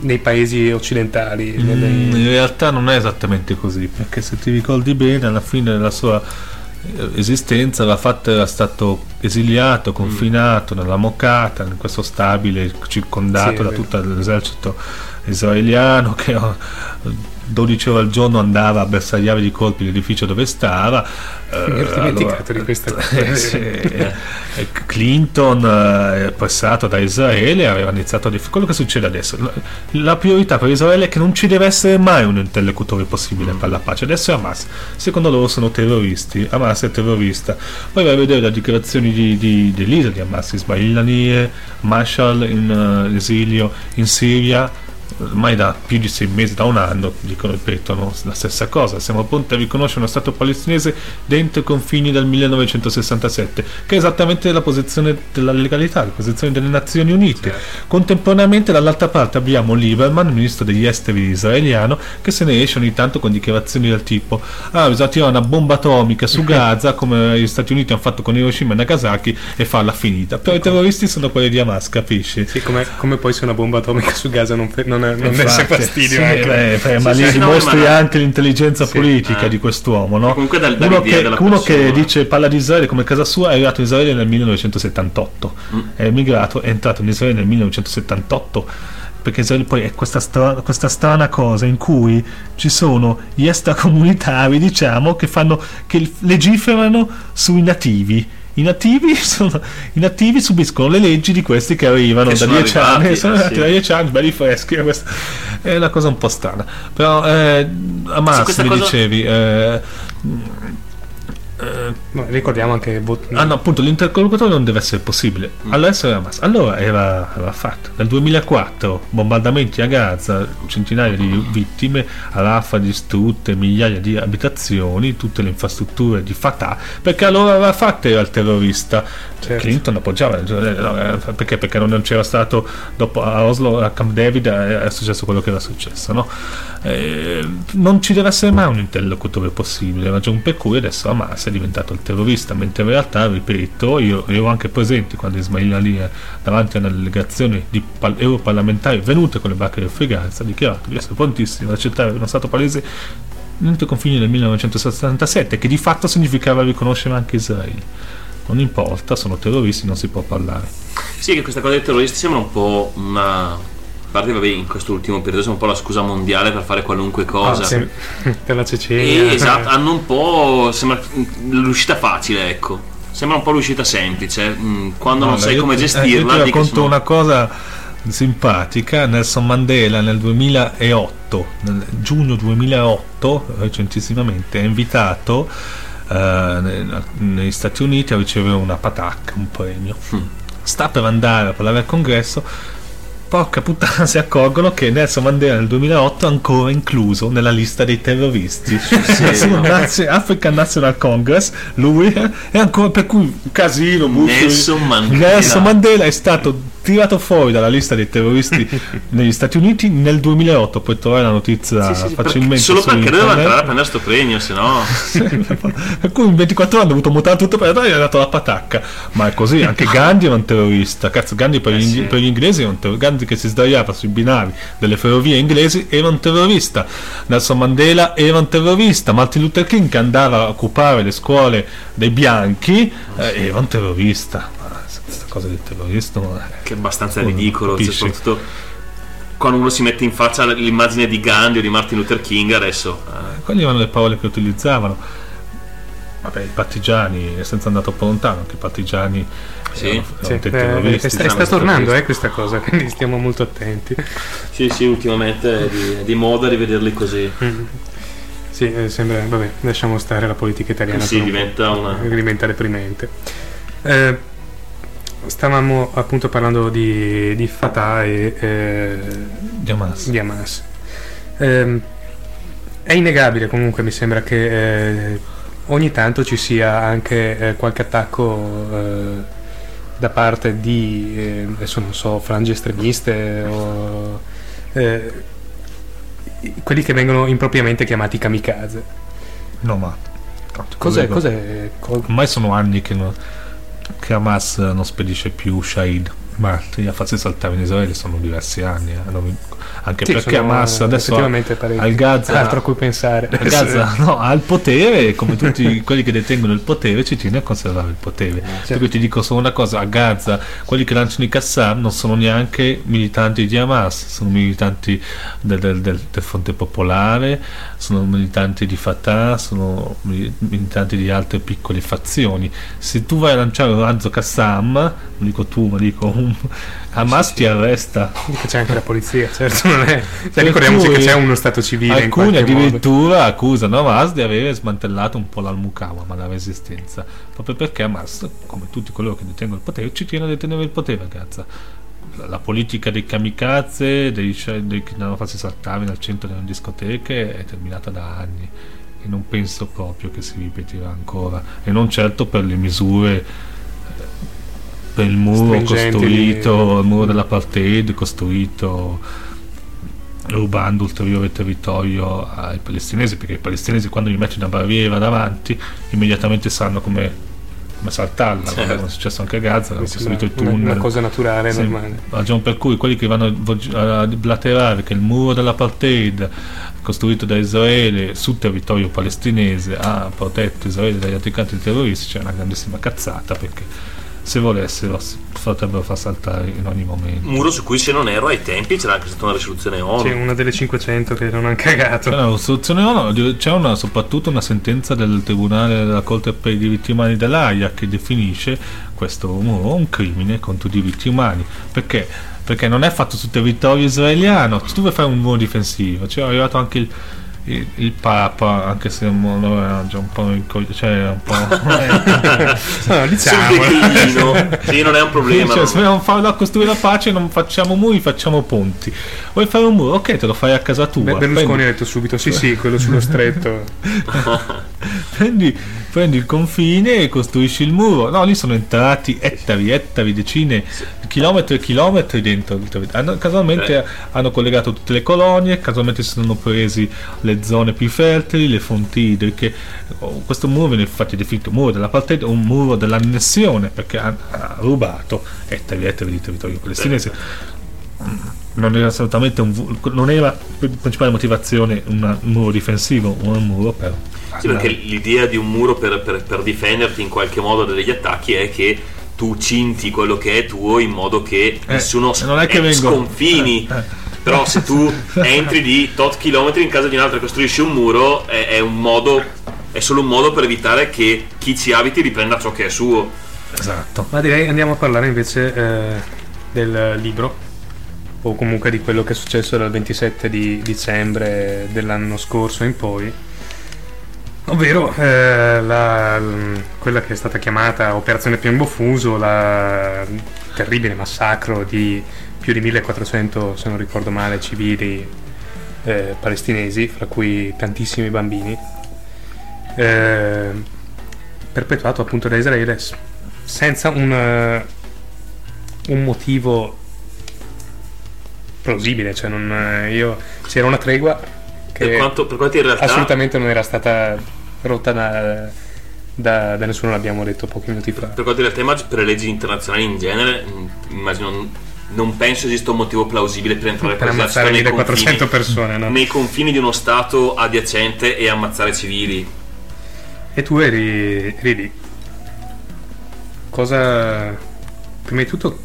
nei paesi occidentali. Mm, nelle- in realtà non è esattamente così, perché se ti ricordi bene, alla fine della sua esistenza Arafat era stato esiliato, confinato nella Moccata, in questo stabile circondato Sì, da tutto l'esercito israeliano che 12 ore al giorno andava a bersagliare di colpi l'edificio dove stava. eh, Mi ero dimenticato di questa cosa. eh, sì, eh, eh, Clinton eh, è passato da Israele aveva iniziato a dif- quello che succede adesso. La, la priorità per Israele è che non ci deve essere mai un interlocutore possibile per la pace. Adesso è Hamas. Secondo loro sono terroristi. Hamas è terrorista. Poi vai a vedere le dichiarazioni di, di, leader di Hamas. Ismail Haniyeh Marshall in eh, esilio in Siria ormai da più di sei mesi, da un anno, dicono, ripetono la stessa cosa. Siamo pronti a riconoscere uno Stato palestinese dentro i confini del 1967, che è esattamente la posizione della legalità, la posizione delle Nazioni Unite. Contemporaneamente, dall'altra parte, abbiamo Lieberman, ministro degli esteri israeliano, che se ne esce ogni tanto con dichiarazioni del tipo: Ah, bisogna tirare una bomba atomica su Gaza, come gli Stati Uniti hanno fatto con Hiroshima e Nagasaki, e farla finita. Però i terroristi sono quelli di Hamas, capisci? Sì, come, come poi se una bomba atomica su Gaza non, non, non desse fastidio sì, anche. beh, beh, ma Sì, lì no, dimostri ma- anche l'intelligenza Sì. politica Eh. di quest'uomo, no? Comunque dal- uno che, della uno che dice parla di Israele come casa sua è arrivato in Israele nel 1978 Mm. è emigrato, è entrato in Israele nel 1978 perché Israele poi è questa, stra- questa strana cosa in cui ci sono gli extracomunitari diciamo che fanno che legiferano sui nativi i nativi, sono, i nativi subiscono le leggi di questi che arrivano Che da sono 10 arrivati, anni, sono arrivati sì. da 10 anni, belli freschi. eh, questa- È una cosa un po' strana. Però eh, Hamas, mi cosa- dicevi, eh, eh, Ma ricordiamo anche vot- Ah no, appunto, l'interlocutore non deve essere possibile. Mm. Allora era Hamas. Allora era, era fatto. Nel 2004, bombardamenti a Gaza, centinaia di vittime, a Rafah distrutte migliaia di abitazioni, tutte le infrastrutture di Fatah, perché allora Arafat era il terrorista. Certo. Clinton appoggiava, eh, no, eh, perché? Perché non c'era stato, dopo a Oslo, a Camp David, eh, è successo quello che era successo, no? Eh, non ci deve essere mai un interlocutore possibile, ragion per cui adesso Hamas è diventato il terrorista, mentre in realtà, ripeto, io ero anche presente quando Ismail Ali eh, davanti a una delegazione di pal- europarlamentari venute con le barche del Free Gaza ha dichiarato di essere prontissimo ad accettare uno Stato palese entro i confini del 1977, che di fatto significava riconoscere anche Israele. Non importa, sono terroristi, non si può parlare. Sì, che questa cosa dei terroristi sembra un po' una. A parte, vabbè, in questo ultimo periodo sembra un po' la scusa mondiale per fare qualunque cosa. Ah, sì, per la Cecenia. E, esatto, hanno un po'. Sembra l'uscita facile, ecco. Sembra un po' l'uscita semplice. mm, Quando non Guarda, sai io come eh, gestirla, io ti racconto sono- una cosa simpatica. Nelson Mandela nel 2008, nel giugno 2008, recentissimamente, è invitato eh, ne- negli Stati Uniti a ricevere una PATAC, un premio. Mm. Sta per andare a parlare al congresso. Porca puttana, si accorgono che Nelson Mandela nel 2008 è ancora incluso nella lista dei terroristi. Sul no? Nazi- African National Congress, lui è ancora per cui casino. Nelson Mandela. Nelson Mandela è stato tirato fuori dalla lista dei terroristi negli Stati Uniti nel 2008. Puoi trovare la notizia Sì, sì, facilmente. solo perché doveva entrare a prendere sto premio, se no. per cui in 24 ore hanno dovuto mutare tutto per entrare e gli ha dato la patacca. Ma è così, anche Gandhi era un terrorista. Cazzo, Gandhi per, Eh, gli, sì. per gli inglesi era un terrorista. Gandhi che si sdraiava sui binari delle ferrovie inglesi era un terrorista. Nelson Mandela era un terrorista. Martin Luther King che andava a occupare le scuole dei bianchi eh, era un terrorista. Questa cosa del terrorismo eh, Che è abbastanza Oh, ridicolo, cioè, soprattutto quando uno si mette in faccia l'immagine di Gandhi o di Martin Luther King adesso. eh, Quelle erano le parole che utilizzavano. Vabbè, i partigiani, senza andare troppo lontano, anche i partigiani Sì, erano, Sì, erano eh, terroristi. sta, sono sta stati tornando eh, questa cosa, quindi stiamo molto attenti. Sì, sì, ultimamente è di, è di moda rivederli così. Mm. Sì, eh, sembra, vabbè, lasciamo stare la politica italiana. Sì, per un diventa una... diventa deprimente. Eh, stavamo appunto parlando di, di Fatah e eh, Di Hamas. di Hamas. Ehm, è innegabile comunque, mi sembra che eh, ogni tanto ci sia anche eh, qualche attacco eh, da parte di, eh, adesso non so, frange estremiste o eh, quelli che vengono impropriamente chiamati kamikaze. No, ma Cos'è? Cos'è co- Ormai sono anni che, non- che Hamas non spedisce più Shahid. Martiri a farsi saltare in Israele sono diversi anni. eh, anche Sì, perché Hamas eh, adesso ha, al Gaza, altro a cui pensare. a Gaza no, ha il potere, come tutti quelli che detengono il potere, ci tiene a conservare il potere. Per cui ti dico solo una cosa: a Gaza, quelli che lanciano i Qassam non sono neanche militanti di Hamas, sono militanti del, del- del- del Fronte Popolare, sono militanti di Fatah, sono mili- militanti di altre piccole fazioni. Se tu vai a lanciare un razzo Qassam, non dico tu, ma dico un, Hamas ti arresta. C'è anche la polizia, certo, non è. Cioè, ricordiamoci che c'è uno stato civile Alcuni qualche modo. addirittura accusano Hamas di avere smantellato un po' l'Al-Muqawama, la resistenza, proprio perché Hamas, come tutti coloro che detengono il potere, ci tiene a detenere il potere a Gaza. La, la politica dei kamikaze, dei, dei che andavano a farsi saltare nel centro delle discoteche è terminata da anni e non penso proprio che si ripeterà ancora e non certo per le misure eh, il muro costruito, il muro dell'apartheid costruito rubando ulteriore territorio ai palestinesi perché i palestinesi quando gli metti una barriera davanti immediatamente sanno come, come saltarla Certo. come è successo anche a Gaza hanno costruito i tunnel una cosa naturale, sì, normale. ragione per cui quelli che vanno a blaterare che il muro dell'apartheid costruito da Israele su territorio palestinese ha protetto Israele dagli attaccanti terroristi c'è una grandissima cazzata perché se volessero potrebbero far saltare in ogni momento Un muro su cui, se non erro, ai tempi c'era anche stata una risoluzione ONU. Sì, una delle 500 che non hanno cagato. C'è una risoluzione ONU, c'è una, soprattutto una sentenza del Tribunale della Corte per i diritti umani dell'AIA che definisce questo muro un crimine contro i diritti umani. Perché? Perché non è fatto sul territorio israeliano, tu vuoi fare un muro difensivo, cioè è arrivato anche il, il, il Papa, anche se non era già un po', inco- cioè un po' No, diciamo. sì, non è un problema. cioè, non- se vogliamo farlo a costruire la pace non facciamo muri, facciamo ponti. Vuoi fare un muro? Ok, te lo fai a casa tua. Beh, Berlusconi ha detto subito: sì, sì, quello sullo stretto. prendi, prendi il confine e costruisci il muro. No, lì sono entrati ettari, ettari, decine chilometri e chilometri dentro. Hanno- casualmente Eh. hanno collegato tutte le colonie, casualmente si sono presi le zone più fertili, le fonti idriche. Oh, Questo muro viene infatti definito muro della partita, un muro dell'annessione, perché ha, ha rubato ettari e ettari di territorio palestinese. Non era assolutamente un non era per principale motivazione un muro difensivo, un muro per Sì, perché l'idea di un muro per, per- per difenderti in qualche modo dagli attacchi è che tu cinti quello che è tuo in modo che nessuno Eh, non è che eh, sconfini. eh, eh. Però se tu entri di tot chilometri in casa di un altro e costruisci un muro, è, è un modo. È solo un modo per evitare che chi ci abiti riprenda ciò che è suo. Esatto. Ma direi andiamo a parlare invece eh, del libro. O comunque di quello che è successo dal 27 di dicembre dell'anno scorso in poi. Ovvero eh, la- quella che è stata chiamata Operazione Piombo Fuso, la terribile massacro di più di 1400, se non ricordo male, civili eh, palestinesi, fra cui tantissimi bambini, eh, perpetuato appunto da Israele senza un, eh, un motivo plausibile, cioè non, eh, io, c'era una tregua che Per quanto, per quanto in realtà assolutamente non era stata rotta da, da, da nessuno, l'abbiamo detto pochi minuti fa. Per quanto in realtà immagino per le leggi internazionali in genere, mh, immagino non, penso esista un motivo plausibile per entrare Per ammazzare esercito nei 1400 confini, persone, no? nei confini di uno stato adiacente e ammazzare civili. E tu eri, eri lì. Cosa. Prima di tutto,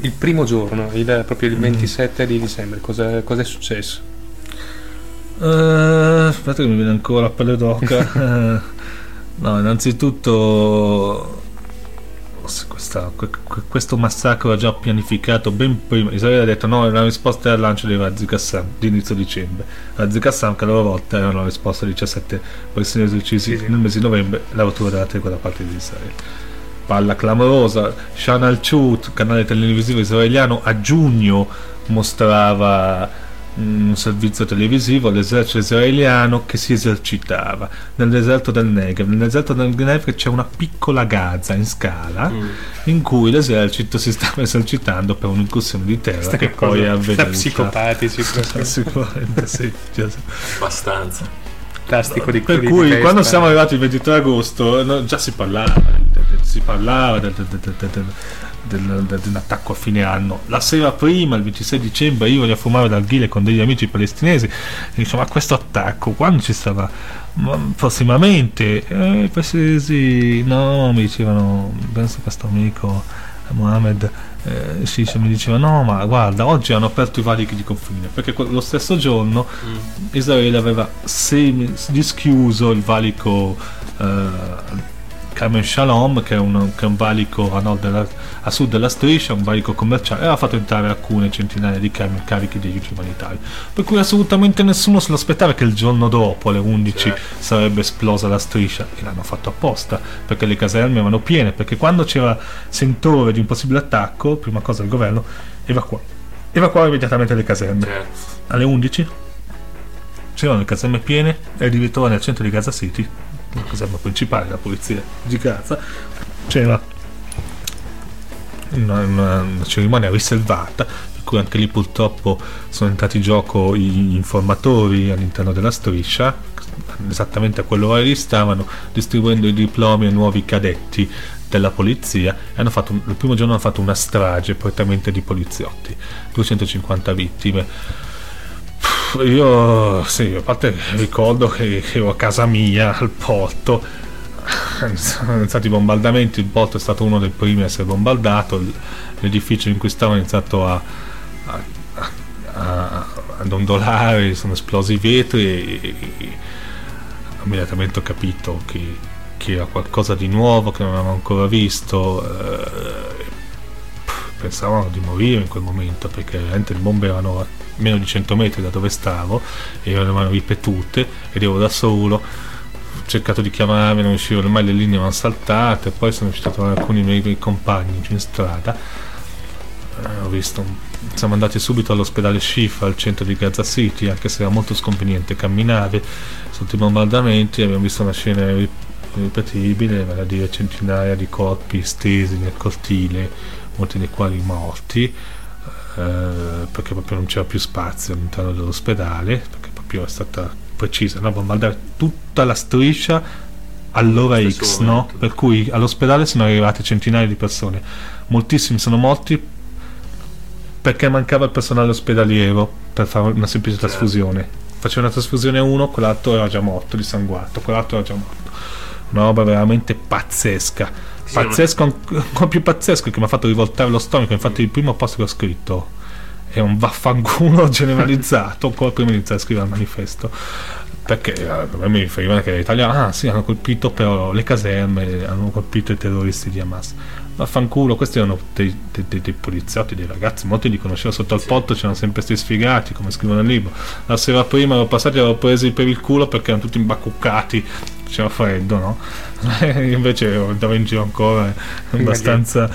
il primo giorno, il- proprio il 27 di dicembre, cosa, cosa è successo? Eh, aspetta che mi viene ancora la pelle d'oca. Eh, no, innanzitutto questa- que- que- questo massacro era già pianificato ben prima. Israele ha detto no, è una risposta al lancio dei razzi Qassam di inizio dicembre. Razzi Qassam che a loro volta erano la risposta ai 17 palestinesi uccisi Sì, sì. nel mese di novembre la rottura della tregua da parte di Israele. Palla clamorosa, Shan al-Chut, canale televisivo israeliano, a giugno mostrava un servizio televisivo all'esercito israeliano che si esercitava nel deserto del Negev. Nel deserto del Negev c'è una piccola Gaza in scala Mm. in cui l'esercito si stava esercitando per un'incursione di terra Questa che poi è avvenuta. Da psicopatici. Sicuramente sì. Cioè, Abbastanza. Plastico di per di cui testa. quando siamo arrivati il 23 agosto no, già si parlava si parlava del, del- del- del- del- del- dell'attacco a fine anno. La sera prima il 26 dicembre io a fumare dal ghile con degli amici palestinesi. E dicevo ma questo attacco quando ci sarà? Ma prossimamente eh, i palestinesi no mi dicevano penso questo amico Mohammed eh, Shisha mi diceva no ma guarda oggi hanno aperto i valichi di confine perché lo stesso giorno Israele aveva semi- dischiuso il valico eh, Carmen Shalom che è, un, che è un valico a, della- a sud della striscia, un valico commerciale e aveva fatto entrare alcune centinaia di camion carichi di aiuti umanitari per cui assolutamente nessuno se lo aspettava che il giorno dopo alle 11 Certo. sarebbe esplosa la striscia e l'hanno fatto apposta perché le caserme erano piene perché quando c'era sentore di un possibile attacco prima cosa il governo evacua evacuava immediatamente le caserme Certo. alle 11 c'erano le caserme piene e addirittura nel centro di Gaza City la caserma principale della polizia di Gaza c'era una, una- una cerimonia riservata cui anche lì purtroppo sono entrati in gioco i informatori all'interno della striscia esattamente a quell'ora lì stavano distribuendo i diplomi ai nuovi cadetti della polizia hanno fatto il primo giorno hanno fatto una strage prettamente di poliziotti 250 vittime io sì, a parte ricordo che, che ero a casa mia al porto, sono iniziati i bombardamenti, il porto è stato uno dei primi a essere bombardato, l'edificio in cui stavo ha iniziato a, a, a- ad ondolare, sono esplosi i vetri e, e- e immediatamente ho capito che, che era qualcosa di nuovo che non avevamo ancora visto. eh, pensavano di morire in quel momento perché veramente le bombe erano meno di 100 metri da dove stavo e erano ripetute ed ero da solo ho cercato di chiamarmi non riuscivo ormai le linee erano saltate poi sono riuscito a trovare alcuni miei, compagni in strada. Eh, ho visto siamo andati subito all'ospedale Shifa al centro di Gaza City anche se era molto sconveniente camminare sotto i bombardamenti abbiamo visto una scena irri- irripetibile vale a dire centinaia di corpi stesi nel cortile molti dei quali morti perché proprio non c'era più spazio all'interno dell'ospedale perché proprio è stata precisa no? bombardare tutta la striscia all'ora X no? per cui all'ospedale sono arrivate centinaia di persone moltissimi sono morti perché mancava il personale ospedaliero per fare una semplice Certo. trasfusione faceva una trasfusione a uno quell'altro era già morto dissanguato quell'altro era già morto una roba veramente pazzesca pazzesco ancora più pazzesco che mi ha fatto rivoltare lo stomaco infatti il primo post che ho scritto è un vaffanculo generalizzato ancora prima di iniziare a scrivere il manifesto. Perché eh, a me mi riferivano che l'Italia ah sì hanno colpito però le caserme hanno colpito i terroristi di Hamas. Vaffanculo questi erano dei, dei- dei- dei poliziotti dei ragazzi molti li conoscevo sotto al porto c'erano sempre questi sfigati come scrivono nel libro. La sera prima ero passati ero presi per il culo perché erano tutti imbacuccati c'era freddo no invece andavo in giro ancora abbastanza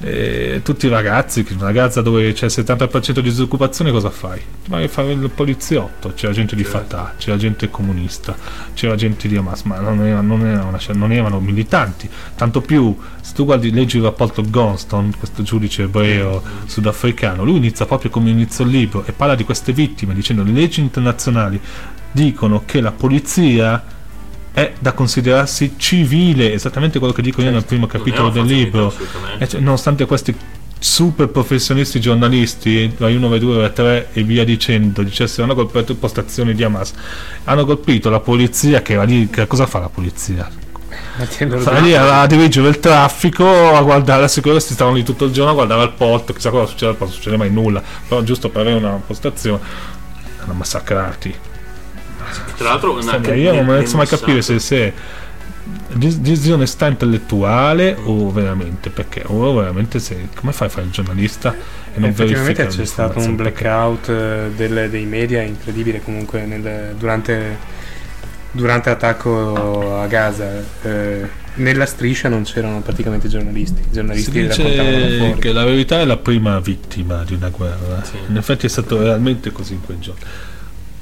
eh, tutti i ragazzi, una ragazza dove c'è il 70% di disoccupazione, cosa fai? Vai a fare il poliziotto, c'era gente di Fatah, c'era gente comunista, c'era gente di Hamas, ma non, era, non, era una, non erano militanti. Tanto più, se tu guardi, leggi il rapporto Gonston, questo giudice ebreo sudafricano, lui inizia proprio come inizio il libro e parla di queste vittime dicendo le leggi internazionali dicono che la polizia è da considerarsi civile, esattamente quello che dico io nel primo capitolo del libro. E cioè, nonostante questi super professionisti giornalisti, Rai 1, Rai 2, Rai 3 e via dicendo, dicessero hanno colpito postazioni di Hamas, hanno colpito la polizia che era lì, che cosa fa la polizia? Stava lì a dirigere il traffico, a guardare la sicurezza, stavano lì tutto il giorno a guardare al porto, chissà cosa succede al porto, non succede mai nulla, però giusto per avere una postazione, hanno massacrati. Tra l'altro, una, Sembra, io non riesco mai a capire se, se dis- disonestà intellettuale o veramente perché o veramente se come fai a fare il giornalista e non Effettivamente c'è stato un blackout eh, del- dei media incredibile comunque nel- durante, durante l'attacco a Gaza. eh, nella striscia non c'erano praticamente giornalisti, i si giornalisti raccontavano dice che la verità è la prima vittima di una guerra. Sì. in effetti è stato realmente così in quel giorno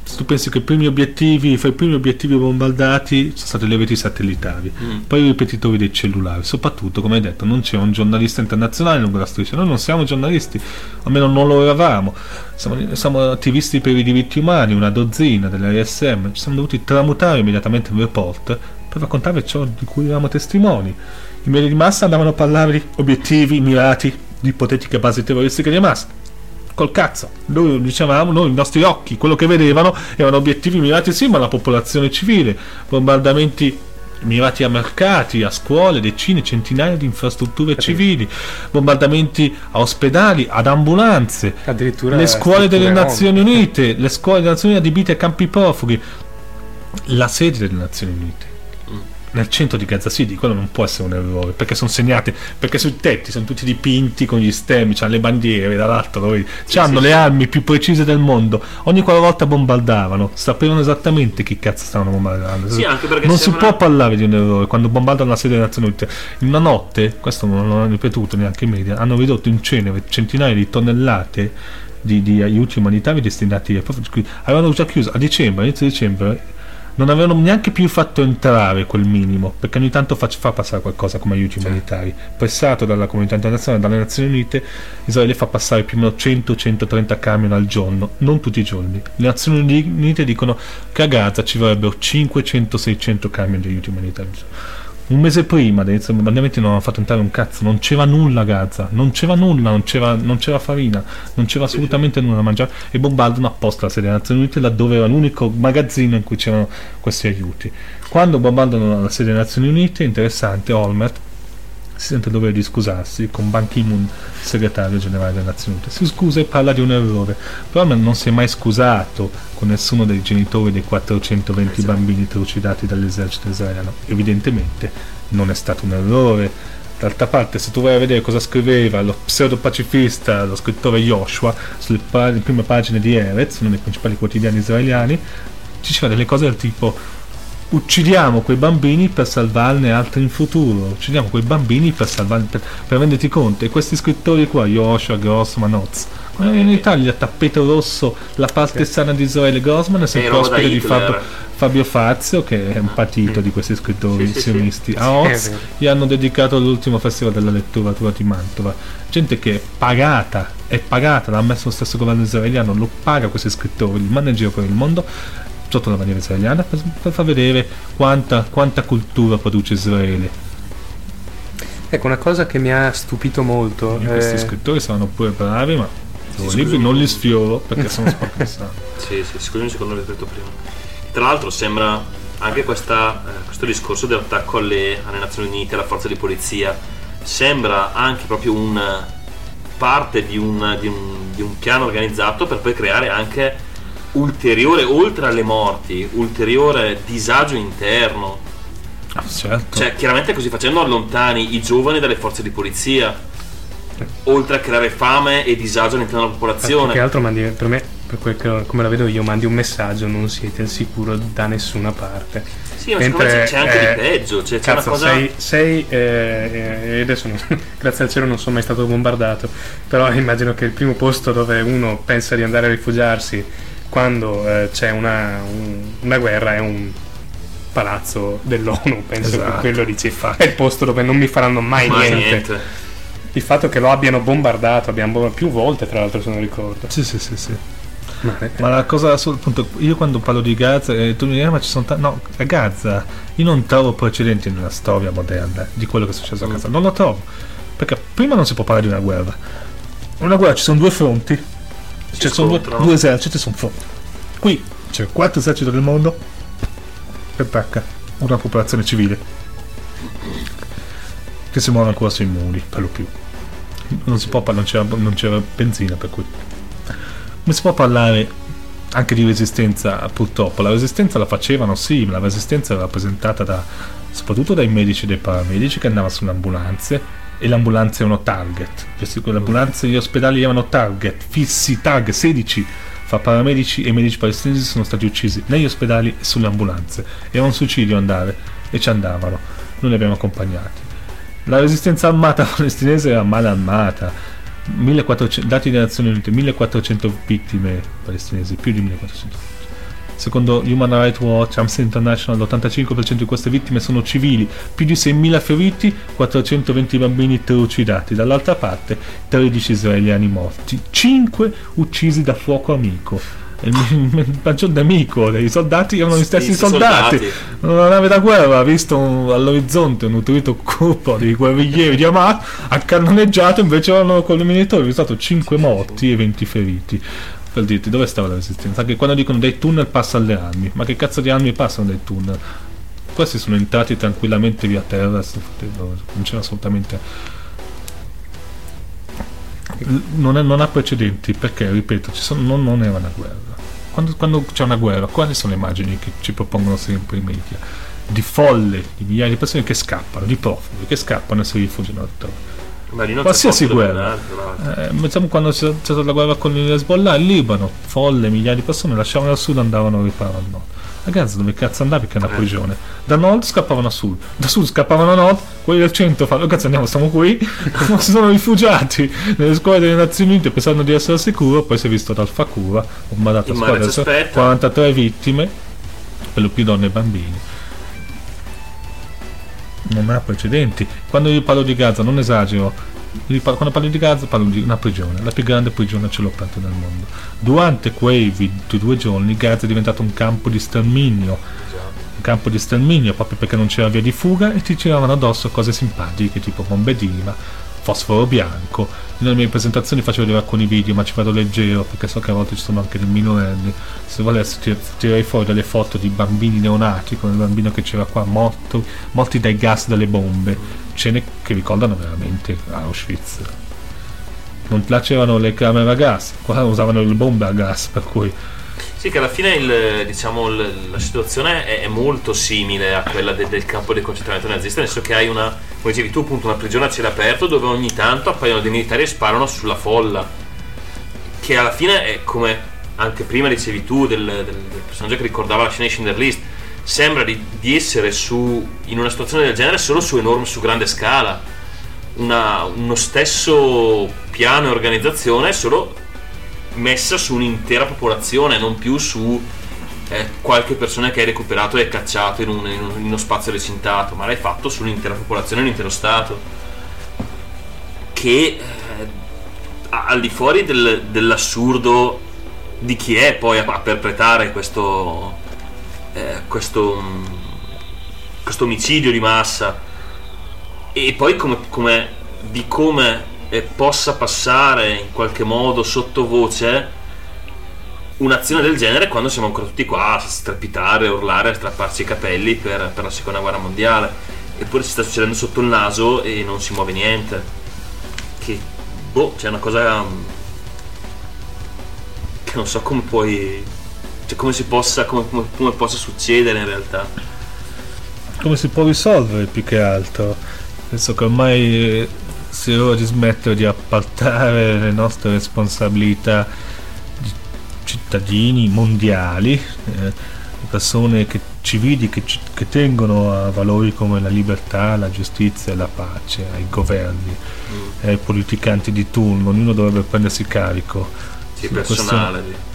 se tu pensi che i primi obiettivi fra i primi obiettivi bombardati sono state le reti satellitari. Mm. poi i ripetitori dei cellulari. Soprattutto come hai detto non c'è un giornalista internazionale lungo la striscia noi non siamo giornalisti almeno non lo eravamo. Siamo, siamo attivisti per i diritti umani una dozzina dell'ASM ci siamo dovuti tramutare immediatamente in report per raccontare ciò di cui eravamo testimoni. I media di massa andavano a parlare di obiettivi mirati di ipotetiche basi terroristiche di Hamas col cazzo. Noi dicevamo, noi, i nostri occhi, quello che vedevano erano obiettivi mirati sì, ma alla popolazione civile, bombardamenti mirati a mercati, a scuole, decine, centinaia di infrastrutture civili, bombardamenti a ospedali, ad ambulanze, Addirittura le scuole delle Nazioni. Unite, le scuole delle Nazioni Unite adibite a campi profughi, la sede delle Nazioni Unite. Nel centro di Gaza City, quello non può essere un errore, perché sono segnate, perché sui tetti sono tutti dipinti con gli stemmi, c'hanno le bandiere dall'alto, lo vedi? C'hanno sì, le sì. armi più precise del mondo. Ogni qualvolta bombardavano, sapevano esattamente chi cazzo stavano bombardando. Sì, anche perché non si può parlare di un errore quando bombardano la sede delle Nazioni Unite. In una notte, questo non l'hanno ripetuto neanche i media, hanno ridotto in cenere centinaia di tonnellate di, di aiuti umanitari destinati profughi. Avevano già chiuso a dicembre, inizio dicembre, non avevano neanche più fatto entrare quel minimo, perché ogni tanto fa, fa passare qualcosa come aiuti umanitari. Pressato dalla comunità internazionale, dalle Nazioni Unite, Israele fa passare più o meno 100-130 camion al giorno, non tutti i giorni. Le Nazioni Unite dicono che a Gaza ci vorrebbero 500-600 camion di aiuti umanitari. Un mese prima dei bombardamenti non hanno fatto entrare un cazzo, non c'era nulla a Gaza, non c'era nulla, non c'era, non c'era farina, non c'era assolutamente nulla da mangiare e bombardano apposta la sede delle Nazioni Unite laddove era l'unico magazzino in cui c'erano questi aiuti. Quando bombardano la sede delle Nazioni Unite, interessante, Olmert si sente il dovere di scusarsi con Ban Ki-moon, segretario generale delle Nazioni Unite. Si scusa e parla di un errore, però non si è mai scusato con nessuno dei genitori dei 420 bambini trucidati dall'esercito israeliano. Evidentemente non è stato un errore. D'altra parte, se tu vai a vedere cosa scriveva lo pseudo-pacifista, lo scrittore Joshua, sulle pa- prime pagine di Erez, uno dei principali quotidiani israeliani, ci diceva delle cose del tipo uccidiamo quei bambini per salvarne altri in futuro, uccidiamo quei bambini per salvarne, per, per renderti conto, e questi scrittori qua, Joshua, Grossman, Oz, in Italia tappeto rosso, la parte sana di Israele Grossman è sempre ospite di Hitler. Fabio, Fazio, che è un patito di questi scrittori Sì, sì, sì. sionisti. A Sì, è Oz gli hanno dedicato l'ultimo festival della letteratura di Mantova. Gente che è pagata, è pagata, l'ha messo lo stesso governo israeliano, lo paga questi scrittori, li manda in giro per il mondo sotto la bandiera israeliana per, per far vedere quanta, quanta cultura produce Israele. Ecco, una cosa che mi ha stupito molto. Io questi eh, scrittori saranno pure bravi, ma i libri non li sfioro perché sono spaccati. Sì, sì, scusami secondo, l'ho detto prima. Tra l'altro sembra anche questa, eh, questo discorso dell'attacco alle, alle Nazioni Unite, alla forza di polizia, sembra anche proprio un parte di un, di un- di un piano organizzato per poi creare anche ulteriore, oltre alle morti, ulteriore disagio interno. Ah, certo. Cioè, chiaramente così facendo allontani i giovani dalle forze di polizia, oltre a creare fame e disagio all'interno della Più che popolazione. altro mandi- per me per quel che, come la vedo io, mandi un messaggio, non siete al sicuro da nessuna parte. Sì, ma secondo me c'è anche eh, di peggio. Cioè, c'è Cazzo, una cosa. sei, sei, eh, eh, adesso non- grazie al cielo non sono mai stato bombardato, però immagino che il primo posto dove uno pensa di andare a rifugiarsi quando eh, c'è una, un- una guerra è un palazzo dell'ONU, penso che Esatto, quello dici, è il posto dove non mi faranno mai, Mai niente. niente. Il fatto che lo abbiano bombardato, abbiamo bombardato più volte tra l'altro se non ricordo. Sì, sì, sì, sì. Ma, eh, Ma la cosa, sul- appunto, io quando parlo di Gaza, eh, tu mi dici, "Ah, ma ci sono tanti. No, a Gaza io non trovo precedenti nella storia moderna di quello che è successo a Gaza. Non lo trovo. Perché prima non si può parlare di una guerra. Una guerra ci sono due fronti, ci sono due, due eserciti, sono fronti. Qui c'è quattro eserciti del mondo che attacca una popolazione civile che si muove ancora sui muri, per lo più. Non si può parlare, non c'era, non c'era benzina per cui. Come si può parlare anche di resistenza, purtroppo? La resistenza la facevano, sì, ma la resistenza era rappresentata da, soprattutto dai medici e dai paramedici che andavano sulle ambulanze e le ambulanze erano target. Le e gli ospedali erano target, fissi, target, 16 fra paramedici e medici palestinesi sono stati uccisi negli ospedali e sulle ambulanze. Era un suicidio andare e ci andavano. Noi li abbiamo accompagnati. La resistenza armata palestinese era male armata. 1400, dati delle Nazioni Unite, 1400 vittime palestinesi, più di 1400. Secondo Human Rights Watch, Amnesty International, l'85% di queste vittime sono civili, più di 6.000 feriti, 420 bambini trucidati. Dall'altra parte, 13 israeliani morti, 5 uccisi da fuoco amico. Il il maggior nemico dei soldati erano gli stessi Stessi soldati. soldati. Una nave da guerra ha visto un- all'orizzonte un nutrito gruppo di guerriglieri di Hamas, ha cannoneggiato, invece erano con i minatori, sono stato 5 morti e 20 feriti. Per dirti dove stava la resistenza? Anche quando dicono dai tunnel passano le armi, ma che cazzo di armi passano dai tunnel? Questi sono entrati tranquillamente via terra, non c'era assolutamente. Non, è- non ha precedenti perché, ripeto, sono- non, non era una guerra. Quando, quando c'è una guerra, quali sono le immagini che ci propongono sempre i media? Di folle, di migliaia di persone che scappano, di profughi che scappano e si rifugiano altrove. Qualsiasi guerra. Eh, pensiamo quando c'è, c'è stata la guerra con l'Hezbollah, il Libano, folle, migliaia di persone lasciavano al sud e andavano a riparare al nord. A Gaza dove cazzo andavi che è una Eh. prigione? Da nord scappavano a sud, da sud scappavano a nord, quelli del centro fanno, "Oh, cazzo andiamo, stiamo qui, si sono rifugiati nelle scuole delle Nazioni Unite pensando di essere sicuro, poi si è visto dal Fakura, bombardato a Il aspetta. 43 vittime, per lo più donne e bambini. Non ha precedenti. Quando io parlo di Gaza non esagero, quando parlo di Gaza parlo di una prigione, la più grande prigione a cielo aperto del mondo. Durante quei vi- due giorni Gaza è diventato un campo di sterminio, un campo di sterminio proprio perché non c'era via di fuga e ti tiravano addosso cose simpatiche tipo bombe d'ima, fosforo bianco. Nelle mie presentazioni facevo vedere alcuni video ma ci vado leggero perché so che a volte ci sono anche dei minorenni. Se volessi ti tirerei fuori delle foto di bambini neonati come il bambino che c'era qua morto, morti dai gas delle bombe, scene che ricordano veramente Auschwitz. Non là c'erano le camere a gas, qua usavano le bombe a gas, per cui Sì, che alla fine il- diciamo, il- la situazione è, è molto simile a quella de- del campo di concentramento nazista, nel senso che hai una, come dicevi tu, appunto, una prigione a cielo aperto dove ogni tanto appaiono dei militari e sparano sulla folla. Che alla fine è come anche prima dicevi tu del, del- del personaggio che ricordava la scena di Schindler List. Sembra di, di essere su, in una situazione del genere solo su enorme, su grande scala. Una- uno stesso piano e organizzazione solo messa su un'intera popolazione, non più su eh, qualche persona che hai recuperato e cacciato in, un- in un- in uno spazio recintato, ma l'hai fatto su un'intera popolazione, un intero Stato. Che eh, al di fuori del- dell'assurdo di chi è poi a, a perpetrare questo, eh, questo, questo omicidio di massa e poi come, come- di come eh, possa passare in qualche modo sottovoce un'azione del genere quando siamo ancora tutti qua a strepitare, urlare, a strapparci i capelli per, per la seconda guerra mondiale. Eppure si sta succedendo sotto il naso e non si muove niente. Che boh c'è una cosa mm, che non so come puoi cioè come si possa come, come- come possa succedere in realtà. Come si può risolvere più che altro? Penso che ormai sia ora di smettere di appaltare le nostre responsabilità di ci- cittadini mondiali, eh, persone che, civili che, che tengono a valori come la libertà, la giustizia e la pace, ai governi, e ai politicanti di turno, ognuno dovrebbe prendersi carico. Sì, personale.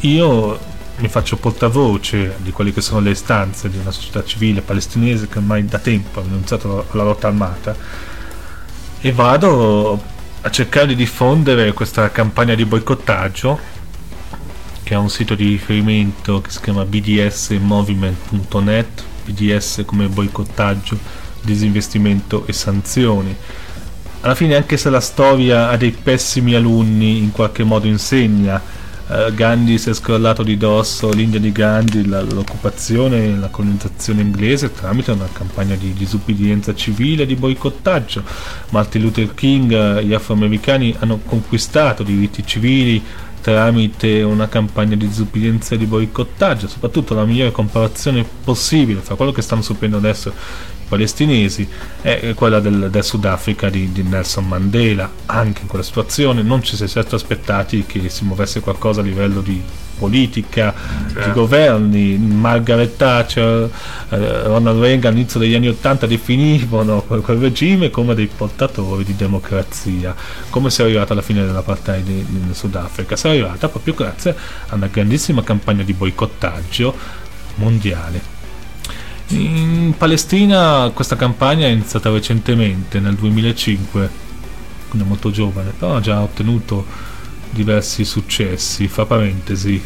Io mi faccio portavoce di quelle che sono le istanze di una società civile palestinese che ormai da tempo ha denunciato la lotta armata e vado a cercare di diffondere questa campagna di boicottaggio che ha un sito di riferimento che si chiama bdsmovement.net BDS come boicottaggio, disinvestimento e sanzioni. Alla fine anche se la storia ha dei pessimi alunni in qualche modo insegna eh, Gandhi si è scrollato di dosso l'India di Gandhi la- l'occupazione e la colonizzazione inglese tramite una campagna di disubbidienza civile e di boicottaggio. Martin Luther King eh, gli afroamericani hanno conquistato diritti civili tramite una campagna di disubbidienza e di boicottaggio soprattutto la migliore comparazione possibile fra quello che stanno subendo adesso palestinesi è quella del, del Sudafrica di, di Nelson Mandela. Anche in quella situazione non ci si è certo aspettati che si muovesse qualcosa a livello di politica, di governi. Margaret Thatcher, eh, Ronald Reagan all'inizio degli anni Ottanta definivano quel, quel regime come dei portatori di democrazia. Come si è arrivata alla fine dell'apartheid in Sudafrica? Si è arrivata proprio grazie a una grandissima campagna di boicottaggio mondiale. In Palestina questa campagna è iniziata recentemente, nel 2005, quindi è molto giovane, però ha già ottenuto diversi successi. Fra parentesi,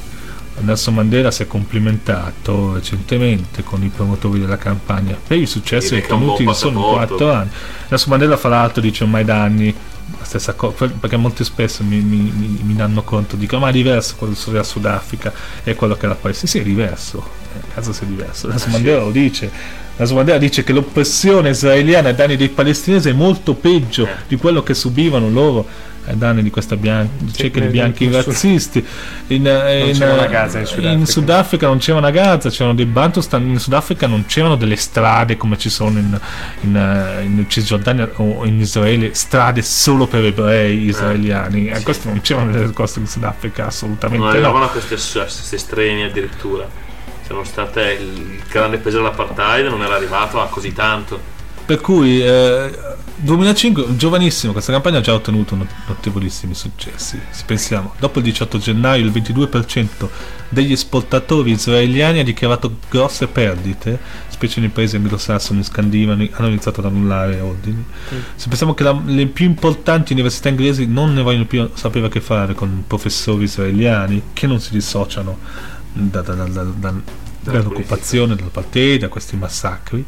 Nelson Mandela si è complimentato recentemente con i promotori della campagna per i successi che ottenuti in solo passaporto. 4 anni. Nelson Mandela, fra l'altro, dice ormai da anni la stessa cosa, perché molto spesso mi, mi, mi, danno conto, dicono ma è diverso quello del Sudafrica e quello che è la Palestina. Sì, è diverso, eh, caso sia diverso. Nelson Mandela lo dice. Nelson Mandela dice che l'oppressione israeliana ai danni dei palestinesi è molto peggio Eh. di quello che subivano loro ai danni di questa bian- cieca di eh, bianchi in razzisti. In, eh, in, c'era una eh, Gaza in Sudafrica. in Sudafrica non c'era una Gaza, c'erano dei Bantustan, in Sudafrica non c'erano delle strade come ci sono in, in, eh, in Cisgiordania o in Israele, strade solo per ebrei israeliani. Eh, Questo non c'erano nelle coste di Sudafrica, Non assolutamente no. arrivavano a questi, a questi estremi addirittura. C'erano state il grande peso dell'apartheid non era arrivato a così tanto. Per cui eh, 2005, giovanissimo, questa campagna ha già ottenuto not- notevolissimi successi. Se pensiamo, dopo il 18 gennaio il 22% degli esportatori israeliani ha dichiarato grosse perdite, specie nei paesi anglosassoni, scandinavi, hanno iniziato ad annullare ordini. Se pensiamo che la- le più importanti università inglesi non ne vogliono più sapere a che fare con professori israeliani che non si dissociano da- da- da- da- da- dall'occupazione, dall'apartheid, da questi massacri.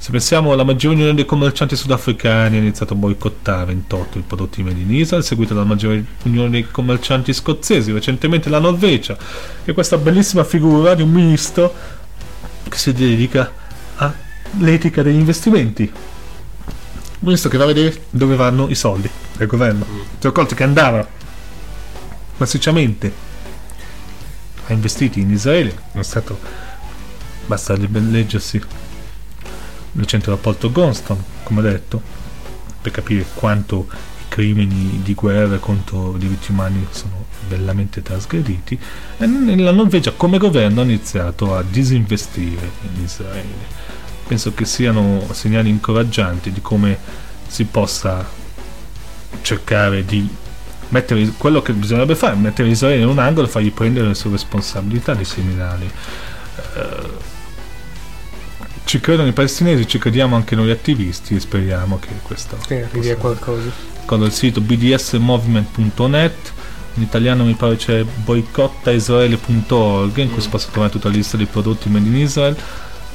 Se pensiamo alla maggiore unione dei commercianti sudafricani ha iniziato a boicottare 28 i prodotti made in Israel, seguita dalla maggiore unione dei commercianti scozzesi, recentemente la Norvegia, che è questa bellissima figura di un ministro che si dedica all'etica degli investimenti. Un ministro che va a vedere dove vanno i soldi del governo. Si è accorto che andavano massicciamente a investiti in Israele, è stato basta leggersi il recente rapporto Gonston, come detto, per capire quanto i crimini di guerra contro i diritti umani sono bellamente trasgrediti, e la Norvegia come governo ha iniziato a disinvestire in Israele. Penso che siano segnali incoraggianti di come si possa cercare di mettere quello che bisognerebbe fare, mettere Israele in un angolo e fargli prendere le sue responsabilità dei criminali. Eh, ci credono i palestinesi, ci crediamo anche noi attivisti e speriamo che questo Che arrivi a qualcosa. con il sito bdsmovement.net in italiano mi pare c'è boicottaisraele.org in cui si possa trovare tutta la lista dei prodotti made in Israel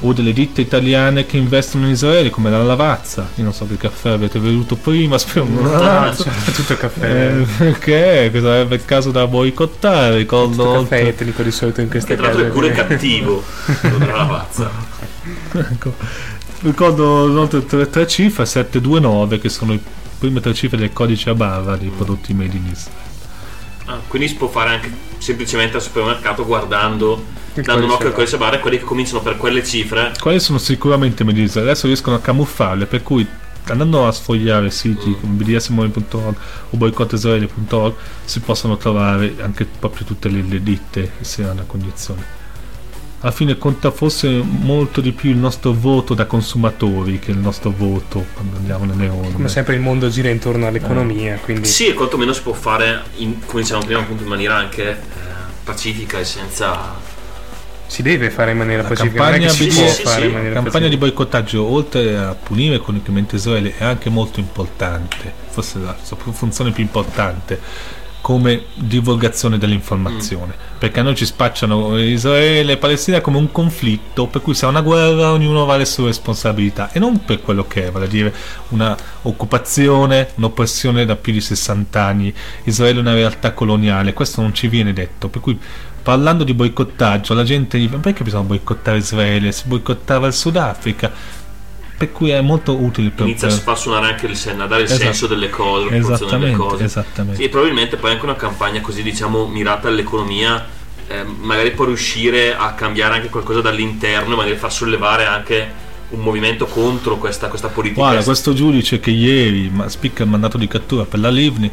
o delle ditte italiane che investono in Israele come la Lavazza io non so che caffè avete bevuto prima spero non C'è tutto il caffè. eh, perché che sarebbe il caso da boicottare ricordo tutto il caffè oltre- etnico di solito in queste Che tra l'altro case. è pure cattivo. della lavazza. Ecco. ricordo inoltre tre, tre cifre 729 che sono le prime tre cifre del codice a barra dei prodotti made in Israel. Ah, quindi si può fare anche semplicemente al supermercato guardando, Il dando un occhio al codice barra e quelli che cominciano per quelle cifre. quali sono sicuramente made in Israel. Adesso riescono a camuffarle per cui andando a sfogliare siti come bdsmoni.org o boicottesraele.org si possono trovare anche proprio tutte le, le ditte che siano a condizione alla fine conta forse molto di più il nostro voto da consumatori che il nostro voto quando andiamo nelle onde. Come sempre il mondo gira intorno all'economia, quindi Sì, e quantomeno si può fare, in- come dicevamo prima, appunto in maniera anche eh, pacifica e senza... si deve fare in maniera La pacifica, campagna si sì, fare sì, in maniera campagna di boicottaggio oltre a punire economicamente Israele è anche molto importante forse la sua funzione più importante come divulgazione dell'informazione. Perché a noi ci spacciano Israele e Palestina come un conflitto per cui se è una guerra ognuno va alle sue responsabilità. E non per quello che è vale a dire una occupazione un'oppressione da più di 60 anni. Israele è una realtà coloniale questo non ci viene detto. Per cui parlando di boicottaggio la gente dice "Ma perché bisogna boicottare Israele? Si boicottava il Sudafrica per cui è molto utile per, Inizia a per- far suonare anche il a dare il Esatto. senso delle cose, la proporzione delle esattamente, cose. esattamente. Sì, e probabilmente poi anche una campagna così diciamo mirata all'economia eh, magari può riuscire a cambiare anche qualcosa dall'interno e magari far sollevare anche un movimento contro questa, questa politica. Guarda, questo giudice che ieri ma- spicca il mandato di cattura per la Livni,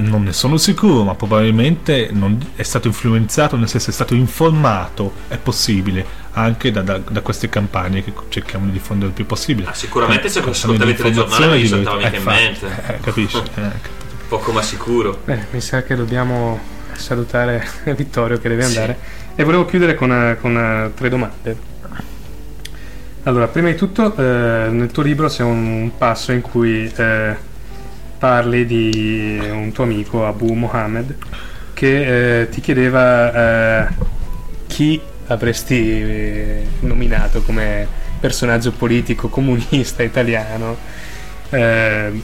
non ne sono sicuro, ma probabilmente non è stato influenzato, nel senso è stato informato, è possibile, anche da, da- da queste campagne che cerchiamo di diffondere il più possibile. Ah, sicuramente se Campagne ascoltavi il telegiornale informazione saltava mica in mente. Eh, capisci? Eh, Poco ma sicuro. Bene, mi sa che dobbiamo salutare Vittorio che deve Sì. andare e volevo chiudere con, eh, con, eh, tre domande. Allora, prima di tutto, eh, nel tuo libro c'è un passo in cui eh, parli di un tuo amico, Abu Mohammed, che eh, ti chiedeva eh, chi avresti eh, nominato come personaggio politico comunista italiano eh,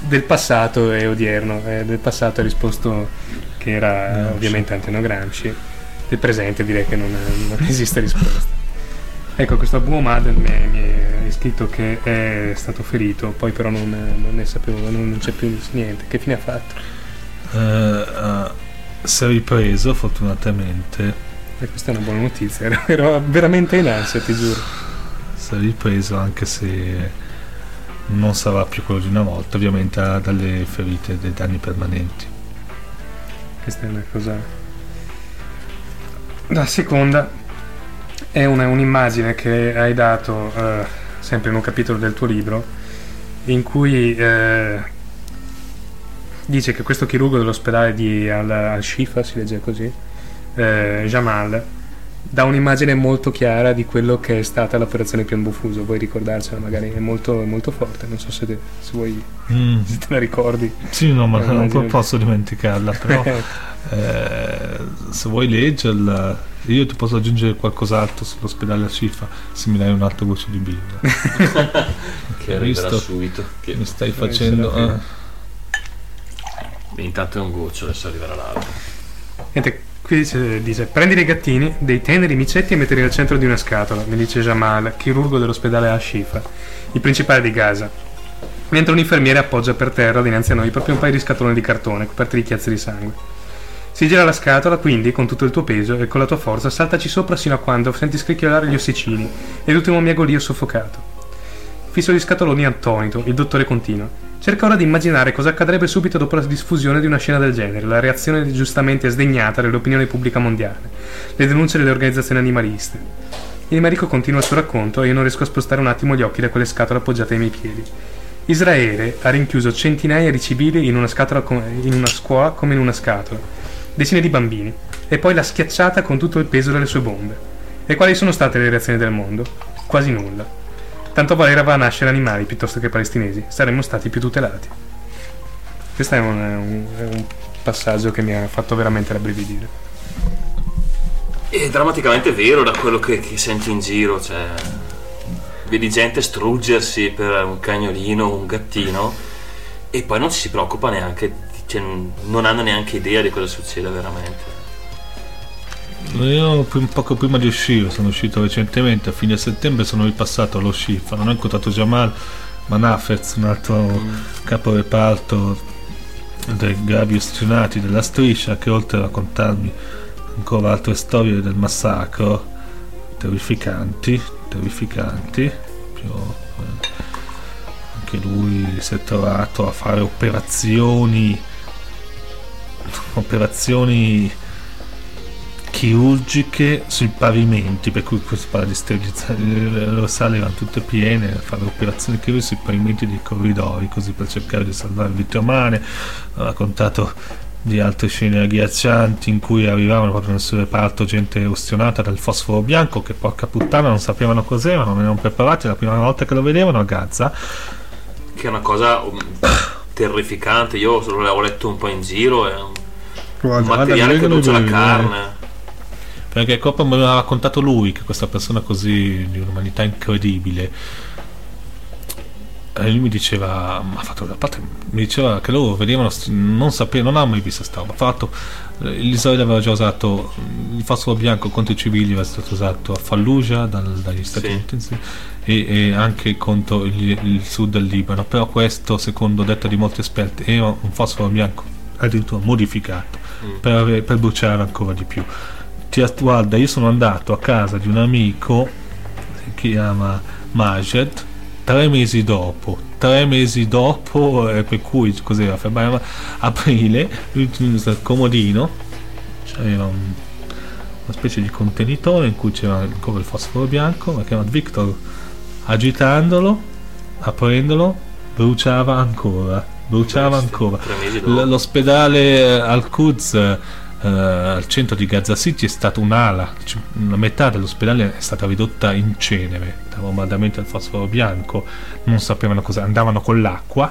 del passato e odierno. Eh, del passato hai risposto che era Gramsci. ovviamente Antonio Gramsci, del presente direi che non, non esiste risposta. Ecco, questo Abu Mohammed mi, mi è scritto che è stato ferito, poi però non, non ne sapevo, non, non c'è più niente. Che fine ha fatto? eh, eh, si è ripreso fortunatamente, E questa è una buona notizia, ero, ero veramente in ansia, ti giuro. si è ripreso anche se non sarà più quello di una volta, ovviamente ha dalle ferite dei danni permanenti. Questa è una cosa. La seconda è una- un'immagine che hai dato eh, sempre in un capitolo del tuo libro in cui eh, dice che questo chirurgo dell'ospedale di Al- Al-Shifa, si legge così, eh, Jamal, dà un'immagine molto chiara di quello che è stata l'operazione piombo fuso. Vuoi ricordarcela? Magari è molto, molto forte. Non so se, te- se vuoi Mm, se te la ricordi. Sì, no, ma non posso dimenticarla, però eh, se vuoi leggerla, io ti posso aggiungere qualcos'altro sull'ospedale a Cifa, se mi dai un altro goccio di birra. Che arriverà Visto? subito. Che... Mi stai Eh, facendo... ah, Intanto è un goccio, adesso arriverà l'altro. Niente, qui dice, dice, prendi dei gattini, dei teneri micetti e mettili al centro di una scatola, mi dice Jamal, chirurgo dell'ospedale Al-Shifa, il principale di Gaza. Mentre un infermiere appoggia per terra dinanzi a noi proprio un paio di scatoloni di cartone coperti di chiazze di sangue. Si gira la scatola, quindi, con tutto il tuo peso e con la tua forza, saltaci sopra sino a quando senti scricchiolare gli ossicini e l'ultimo miagolio soffocato. Fisso gli scatoloni attonito, il dottore continua. Cerca ora di immaginare cosa accadrebbe subito dopo la diffusione di una scena del genere, la reazione giustamente sdegnata dell'opinione pubblica mondiale, le denunce delle organizzazioni animaliste. Il medico continua il suo racconto e io non riesco a spostare un attimo gli occhi da quelle scatole appoggiate ai miei piedi. Israele ha rinchiuso centinaia di civili in una, scatola co- in una scuola come in una scatola, decine di bambini, e poi l'ha schiacciata con tutto il peso delle sue bombe. E quali sono state le reazioni del mondo? Quasi nulla. Tanto valeva nascere animali piuttosto che palestinesi, saremmo stati più tutelati. Questo è un, un- un passaggio che mi ha fatto veramente rabbrividire. È drammaticamente vero da quello che, che senti in giro, cioè vedi gente struggersi per un cagnolino, un gattino e poi non ci si preoccupa neanche, cioè, non hanno neanche idea di cosa succede veramente. Io prim- poco prima di uscire, sono uscito recentemente, a fine settembre sono ripassato allo Shifa, non ho incontrato Jamal, ma Nafez, un altro capo reparto dei gravi ustionati della striscia, che oltre a raccontarmi ancora altre storie del massacro, terrificanti, terrificanti, più, eh, che lui si è trovato a fare operazioni operazioni chirurgiche sui pavimenti, per cui questo parla di sterilizzare, le sale erano tutte piene, fare operazioni chirurgiche sui pavimenti dei corridoi, così per cercare di salvare vite umane. Ha raccontato di altre scene agghiaccianti in cui arrivavano proprio nel suo reparto gente ustionata dal fosforo bianco che porca puttana non sapevano cos'era, non erano preparati la prima volta che lo vedevano a Gaza. Che è una cosa um, terrificante, io l'ho letto un po' in giro, è un, un materiale che brucia la carne. Perché Coppa mi aveva raccontato lui che questa persona così di un'umanità incredibile. E lui mi diceva, ma fatto, a parte, mi diceva che loro vedevano, non sapevano, non hanno mai visto questa roba. Fatto, l'Israele aveva già usato il fosforo bianco contro i civili, era stato usato a Fallujah dal, dagli Stati Uniti sì. e, e, anche contro il, il, sud del Libano. Però questo, secondo detta di molti esperti, era un fosforo bianco addirittura modificato mm. per, per bruciare ancora di più guarda io sono andato a casa di un amico si chiama Majed tre mesi dopo tre mesi dopo eh, per cui cos'era febbraio aprile lui il comodino c'era un, una specie di contenitore in cui c'era ancora il fosforo bianco ma chiamato Victor agitandolo aprendolo bruciava ancora bruciava ancora. l'ospedale al Quds Uh, al centro di Gaza City è stata un'ala, la metà dell'ospedale è stata ridotta in cenere da bombardamenti al fosforo bianco, non sapevano cosa, andavano con l'acqua,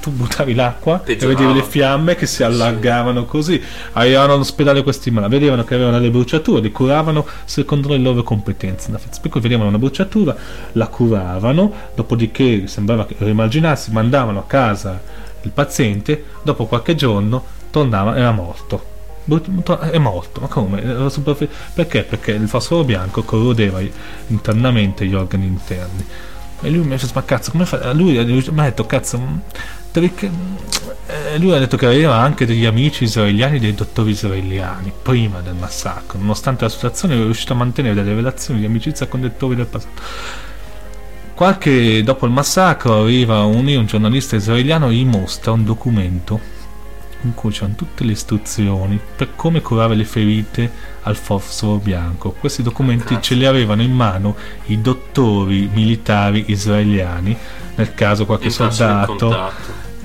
tu buttavi l'acqua Peggiorava. e vedevi le fiamme che si allargavano sì. così, arrivavano all'ospedale questi malati, vedevano che avevano delle bruciature, li curavano secondo le loro competenze, per cui vedevano una bruciatura, la curavano, dopodiché sembrava rimarginarsi, mandavano a casa il paziente, dopo qualche giorno tornava, era morto è morto, ma come? Perché? Perché il fosforo bianco corrodeva internamente gli organi interni. E lui mi ha detto, ma cazzo, come fa? Lui mi ha detto, cazzo, perché... lui ha detto che aveva anche degli amici israeliani, dei dottori israeliani, prima del massacro. Nonostante la situazione, è riuscito a mantenere delle relazioni di amicizia con dottori del passato. Qualche dopo il massacro arriva un, un giornalista israeliano e gli mostra un documento in cui c'erano tutte le istruzioni per come curare le ferite al fosforo bianco. Questi documenti Cazzo. ce li avevano in mano i dottori militari israeliani, nel caso qualche soldato.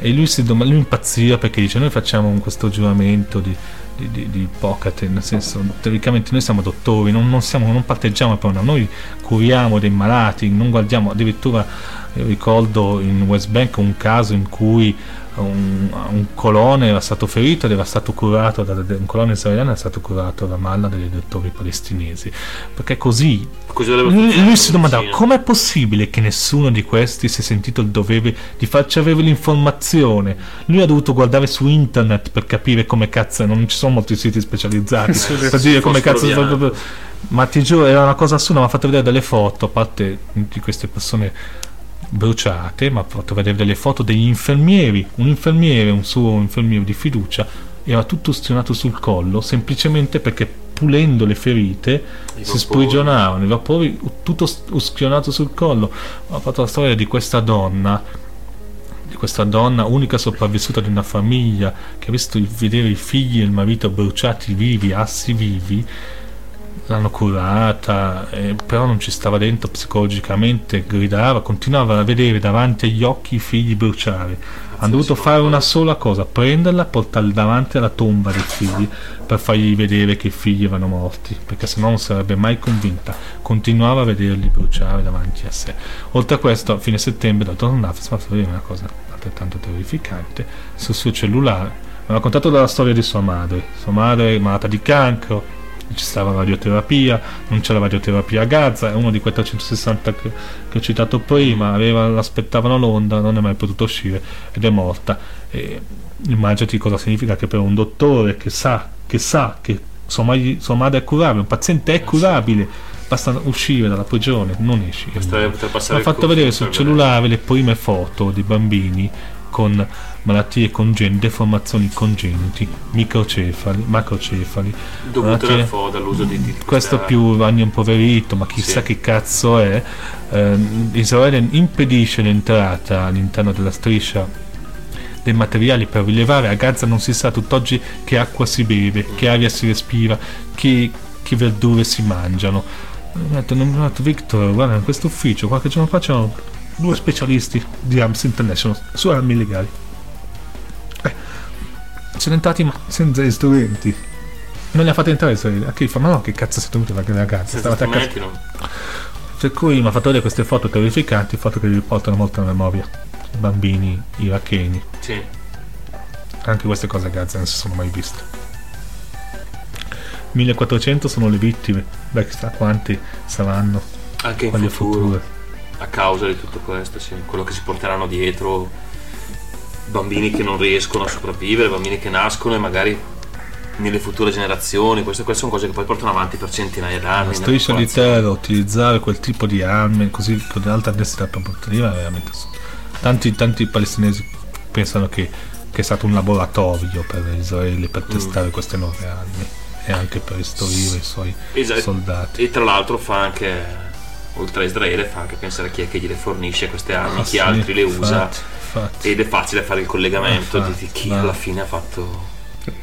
E lui, si dom- lui impazziva perché dice: Noi facciamo questo giuramento di, di, di, di Ippocrate, nel senso, teoricamente noi siamo dottori, non, non, siamo, non parteggiamo per una, noi curiamo dei malati, non guardiamo. Addirittura ricordo in West Bank un caso in cui un, un, colone era stato ferito ed era stato curato da, un colone israeliano era stato curato da Malla dai dottori palestinesi. Perché così, così lui, lui si domandava com'è possibile che nessuno di questi si è sentito il dovere di farci avere l'informazione? Lui ha dovuto guardare su internet per capire come cazzo non ci sono molti siti specializzati per dire come cazzo ma ti giuro era una cosa assurda mi ha fatto vedere delle foto a parte di queste persone bruciate, ma ha fatto vedere delle foto degli infermieri, un infermiere, un suo infermiere di fiducia, era tutto ustionato sul collo semplicemente perché pulendo le ferite I si vapori. sprigionavano i vapori tutto ustionato sul collo. Ho fatto la storia di questa donna di questa donna unica sopravvissuta di una famiglia che ha visto vedere i figli e il marito bruciati vivi, assi vivi l'hanno curata, eh, però non ci stava dentro psicologicamente, gridava, continuava a vedere davanti agli occhi i figli bruciare. Hanno dovuto fare una sola cosa, prenderla, portarla davanti alla tomba dei figli per fargli vedere che i figli erano morti, perché sennò non sarebbe mai convinta. Continuava a vederli bruciare davanti a sé. Oltre a questo, a fine settembre, da tornare, si è fatto vedere una cosa altrettanto terrificante sul suo cellulare. Mi ha raccontato della storia di sua madre. Sua madre è malata di cancro, ci stava radioterapia, non c'è la radioterapia a Gaza, è uno di quei 360 che, che ho citato prima, aveva, l'aspettavano l'onda, non è mai potuto uscire ed è morta. E immaginati cosa significa che per un dottore che sa che, sa che sua, madre, è curabile, un paziente è curabile, basta uscire dalla prigione, non esci. Ha fatto vedere sul cellulare le prime foto di bambini con malattie congenite, deformazioni congeniti, microcefali, macrocefali. Dovute malattie, dall'uso di, di Questo più ragno impoverito, ma chissà sì. che cazzo è. Eh, Israele impedisce l'entrata all'interno della striscia dei materiali per rilevare a Gaza non si sa tutt'oggi che acqua si beve, che aria si respira, che, che verdure si mangiano. Mi ha detto, Victor, guarda, in questo ufficio qualche giorno fa c'erano due specialisti di Arms International su armi illegali. Sono entrati ma senza strumenti. Non li ha fatti entrare chi fa? Ma no, che cazzo siete venuti a Gaza? Stavate a casa. No. Per cui mi ha fatto vedere queste foto terrificanti, foto che vi portano molto alla memoria. Bambini iracheni. Sì. Anche queste cose a Gaza non si sono mai viste. 1400 sono le vittime, beh chissà quanti saranno. Anche in futuro, future. A causa di tutto questo, sì. quello che si porteranno dietro, bambini che non riescono a sopravvivere, bambini che nascono e magari nelle future generazioni, queste, queste sono cose che poi portano avanti per centinaia d'anni. La striscia di terra, utilizzare quel tipo di armi così con alta densità propulsiva è veramente. Tanti, tanti palestinesi pensano che, che, è stato un laboratorio per Israele per mm. testare mm. queste nuove armi e anche per istruire i suoi esatto. soldati. E tra l'altro fa anche, oltre a Israele, fa anche pensare chi è che gliele fornisce queste armi, ah, chi sì, altri le usa. Infatti. Ed è facile fare il collegamento infatti, di chi ma... alla fine ha fatto.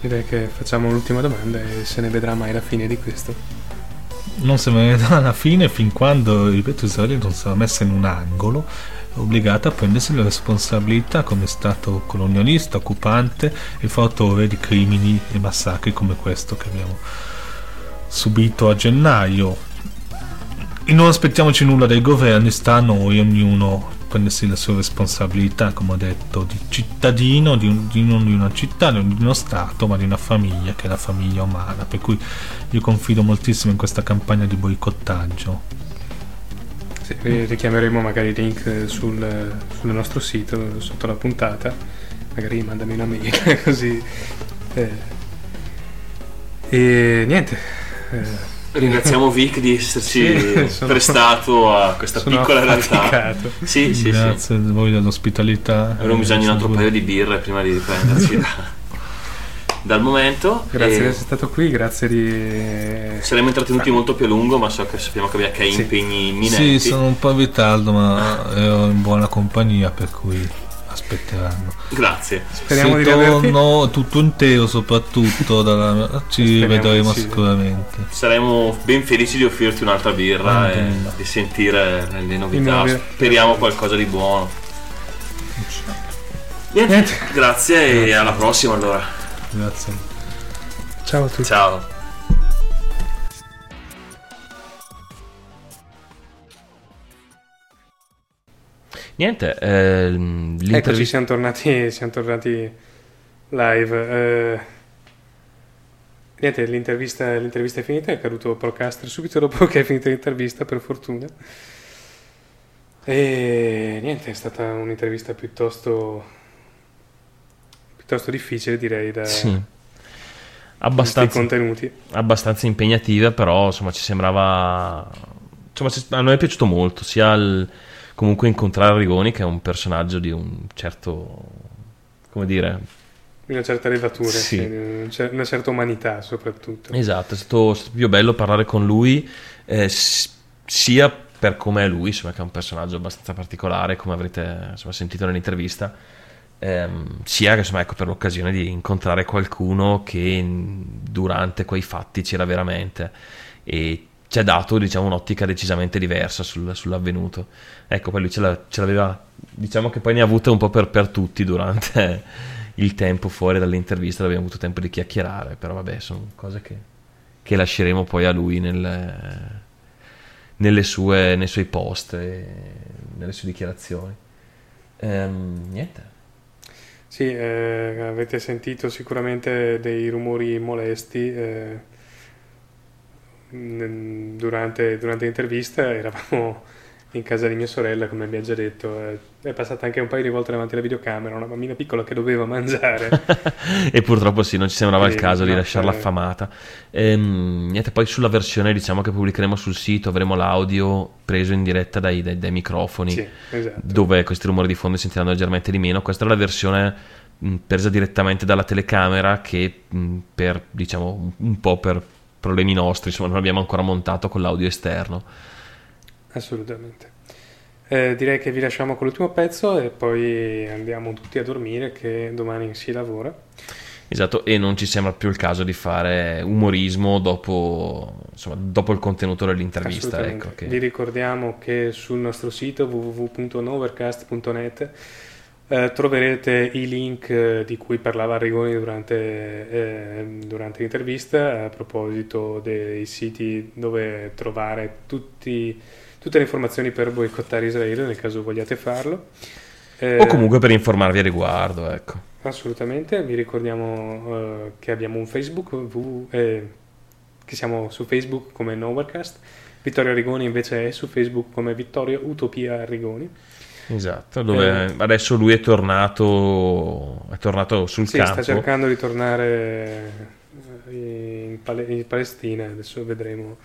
Direi che facciamo l'ultima domanda e se ne vedrà mai la fine di questo. Non se ne vedrà la fine fin quando, ripeto, Israele non sarà messa in un angolo obbligata a prendersi le responsabilità come Stato colonialista, occupante e fautore di crimini e massacri come questo che abbiamo subito a gennaio. E non aspettiamoci nulla dai governi, sta a noi, ognuno prendersi le sue responsabilità, come ho detto, di cittadino, di, un, di non di una città, non di uno Stato, ma di una famiglia, che è la famiglia umana. Per cui io confido moltissimo in questa campagna di boicottaggio sì, richiameremo magari il link sul, sul, nostro sito sotto la puntata, magari mandami una mail così. Eh. E niente. Eh. Ringraziamo Vic di esserci sì, sono, prestato a questa piccola realtà. Sì, sì, Grazie a voi dell'ospitalità. Avremo bisogno di un altro paio di birre prima di riprenderci. dal momento. Grazie di essere stato qui, grazie di... Saremmo intrattenuti molto più a lungo, ma so che sappiamo che abbiamo sì. impegni imminenti. Sì, sono un po' in ritardo, ma ero in buona compagnia, per cui aspetteranno. Grazie. Speriamo Se di torno tutto intero, soprattutto dalla... ci vedremo sì. sicuramente. Saremo ben felici di offrirti un'altra birra ah, e di sentire le novità. Speriamo qualcosa di buono. Niente, Niente. grazie e alla prossima allora. Grazie. Ciao a tutti. Ciao. Niente, eh, eccoci, siamo tornati, siamo tornati live. Eh, niente, l'intervista, l'intervista, è finita, è caduto Procastre subito dopo che è finita l'intervista, per fortuna. E niente, è stata un'intervista piuttosto piuttosto difficile direi da sì. abbastanza, contenuti. abbastanza impegnativa però insomma ci sembrava insomma a noi è piaciuto molto sia il, comunque incontrare Rigoni che è un personaggio di un certo come dire una certa levatura, sì. Una certa umanità soprattutto. Esatto, è stato, è stato più bello parlare con lui, eh, sia per come è lui, insomma, che è un personaggio abbastanza particolare, come avrete insomma, sentito nell'intervista, ehm, sia insomma, ecco, per l'occasione di incontrare qualcuno che durante quei fatti c'era veramente e ci ha dato diciamo, un'ottica decisamente diversa sul, sull'avvenuto. Ecco, poi lui ce, la, ce, l'aveva, diciamo che poi ne ha avute un po' per, per tutti durante il tempo fuori dall'intervista, abbiamo avuto tempo di chiacchierare, però vabbè, sono cose che, che lasceremo poi a lui nel, sue, nei suoi post e nelle sue dichiarazioni. Ehm, niente. Sì, eh, avete sentito sicuramente dei rumori molesti eh, durante, durante l'intervista, eravamo in casa di mia sorella, come mi ha già detto, eh, è passata anche un paio di volte davanti alla videocamera, una bambina piccola che doveva mangiare. e purtroppo sì, non ci sembrava e, il caso no, di lasciarla affamata. Ehm, niente, poi sulla versione diciamo che pubblicheremo sul sito avremo l'audio preso in diretta dai, dai, dai microfoni, sì, esatto. dove questi rumori di fondo si sentiranno leggermente di meno. Questa è la versione mh, presa direttamente dalla telecamera che mh, per, diciamo, un po' per problemi nostri, insomma, non abbiamo ancora montato con l'audio esterno. Assolutamente. Eh, direi che vi lasciamo con l'ultimo pezzo e poi andiamo tutti a dormire che domani si lavora. Esatto, e non ci sembra più il caso di fare umorismo dopo, insomma, dopo il contenuto dell'intervista. Ecco, che... Vi ricordiamo che sul nostro sito www.novercast.net eh, troverete i link eh, di cui parlava Arrigoni durante, eh, durante l'intervista a proposito dei siti dove trovare tutti, tutte le informazioni per boicottare Israele nel caso vogliate farlo. Eh, O comunque per informarvi a riguardo, ecco. Assolutamente, vi ricordiamo eh, che abbiamo un Facebook, eh, che siamo su Facebook come Novercast, Vittorio Arrigoni invece è su Facebook come Vittorio Utopia Arrigoni. Esatto, dove adesso lui è tornato, è tornato sul Sì, campo. sta cercando di tornare eh, in, Pale- in Palestina, adesso vedremo.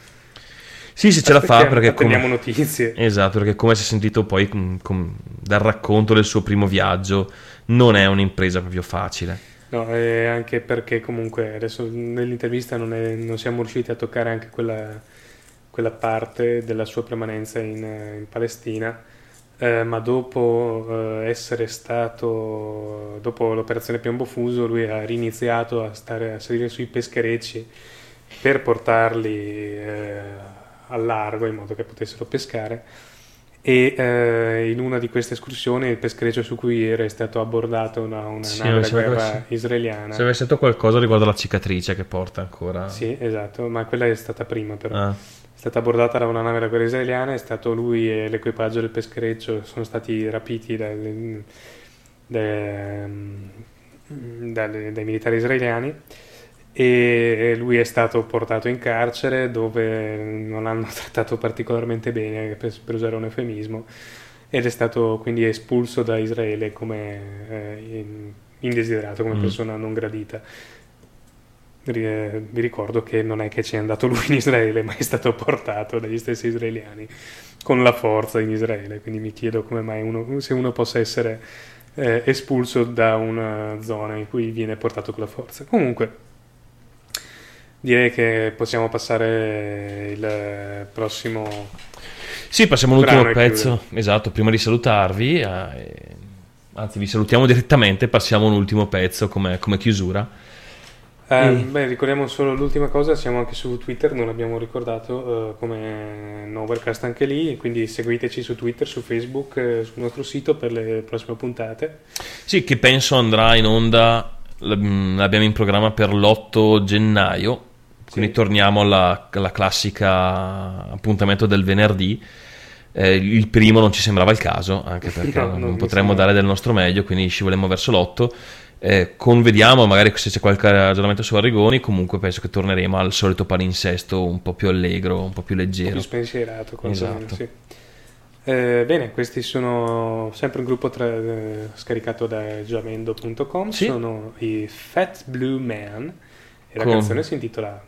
Sì, se ce la fa perché attendiamo come... notizie. Esatto, perché come si è sentito poi com- com- dal racconto del suo primo viaggio, non è un'impresa proprio facile. No, e anche perché comunque adesso nell'intervista non, è- non siamo riusciti a toccare anche quella, quella parte della sua permanenza in, eh, in Palestina, eh, ma dopo eh, essere stato, dopo l'operazione Piombo Fuso, lui ha riniziato a, stare, a salire sui pescherecci per portarli eh, al largo in modo che potessero pescare. E eh, in una di queste escursioni il peschereccio su cui era è stato abbordato una, una Sì, nave sembra guerra sì. israeliana. Se avessi detto qualcosa riguardo la cicatrice che porta ancora. Sì, esatto, ma quella è stata prima però. Ah, stata abbordata da una nave da guerra israeliana, è stato lui e l'equipaggio del peschereccio sono stati rapiti dai, dai- dalle- dai militari israeliani e lui è stato portato in carcere dove non l'hanno trattato particolarmente bene, per, per usare un eufemismo, ed è stato quindi espulso da Israele come eh, in- indesiderato, come Mm. persona non gradita. Vi ricordo che non è che ci è andato lui in Israele, ma è stato portato dagli stessi israeliani con la forza in Israele. Quindi mi chiedo come mai uno, se uno possa essere eh, espulso da una zona in cui viene portato con la forza. Comunque, direi che possiamo passare il prossimo. Sì, passiamo all'ultimo pezzo. Esatto, prima di salutarvi, eh, anzi, vi salutiamo direttamente. Passiamo all'ultimo pezzo come, come chiusura. Eh. Beh, ricordiamo solo l'ultima cosa, siamo anche su Twitter, non l'abbiamo ricordato, eh, come Novercast anche lì, quindi seguiteci su Twitter, su Facebook, eh, sul nostro sito per le prossime puntate. Sì, che penso andrà in onda. mm, L'abbiamo in programma per l'8 gennaio. Quindi Sì. torniamo alla, alla classica appuntamento del venerdì. Eh, il primo non ci sembrava il caso, anche perché No, non, non potremmo dare del nostro meglio, quindi scivolemmo verso l'8. Eh, convediamo magari se c'è qualche ragionamento su Arrigoni. Comunque penso che torneremo al solito palinsesto un po' più allegro, un po' più leggero. più spensierato. Esatto. sì. Eh, bene, questi sono sempre un gruppo tra- eh, scaricato da giamendo.com, Sì. sono i Fat Blue Man e la Con- canzone si intitola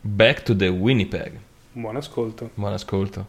Back to the Winnipeg. Buon ascolto. Buon ascolto.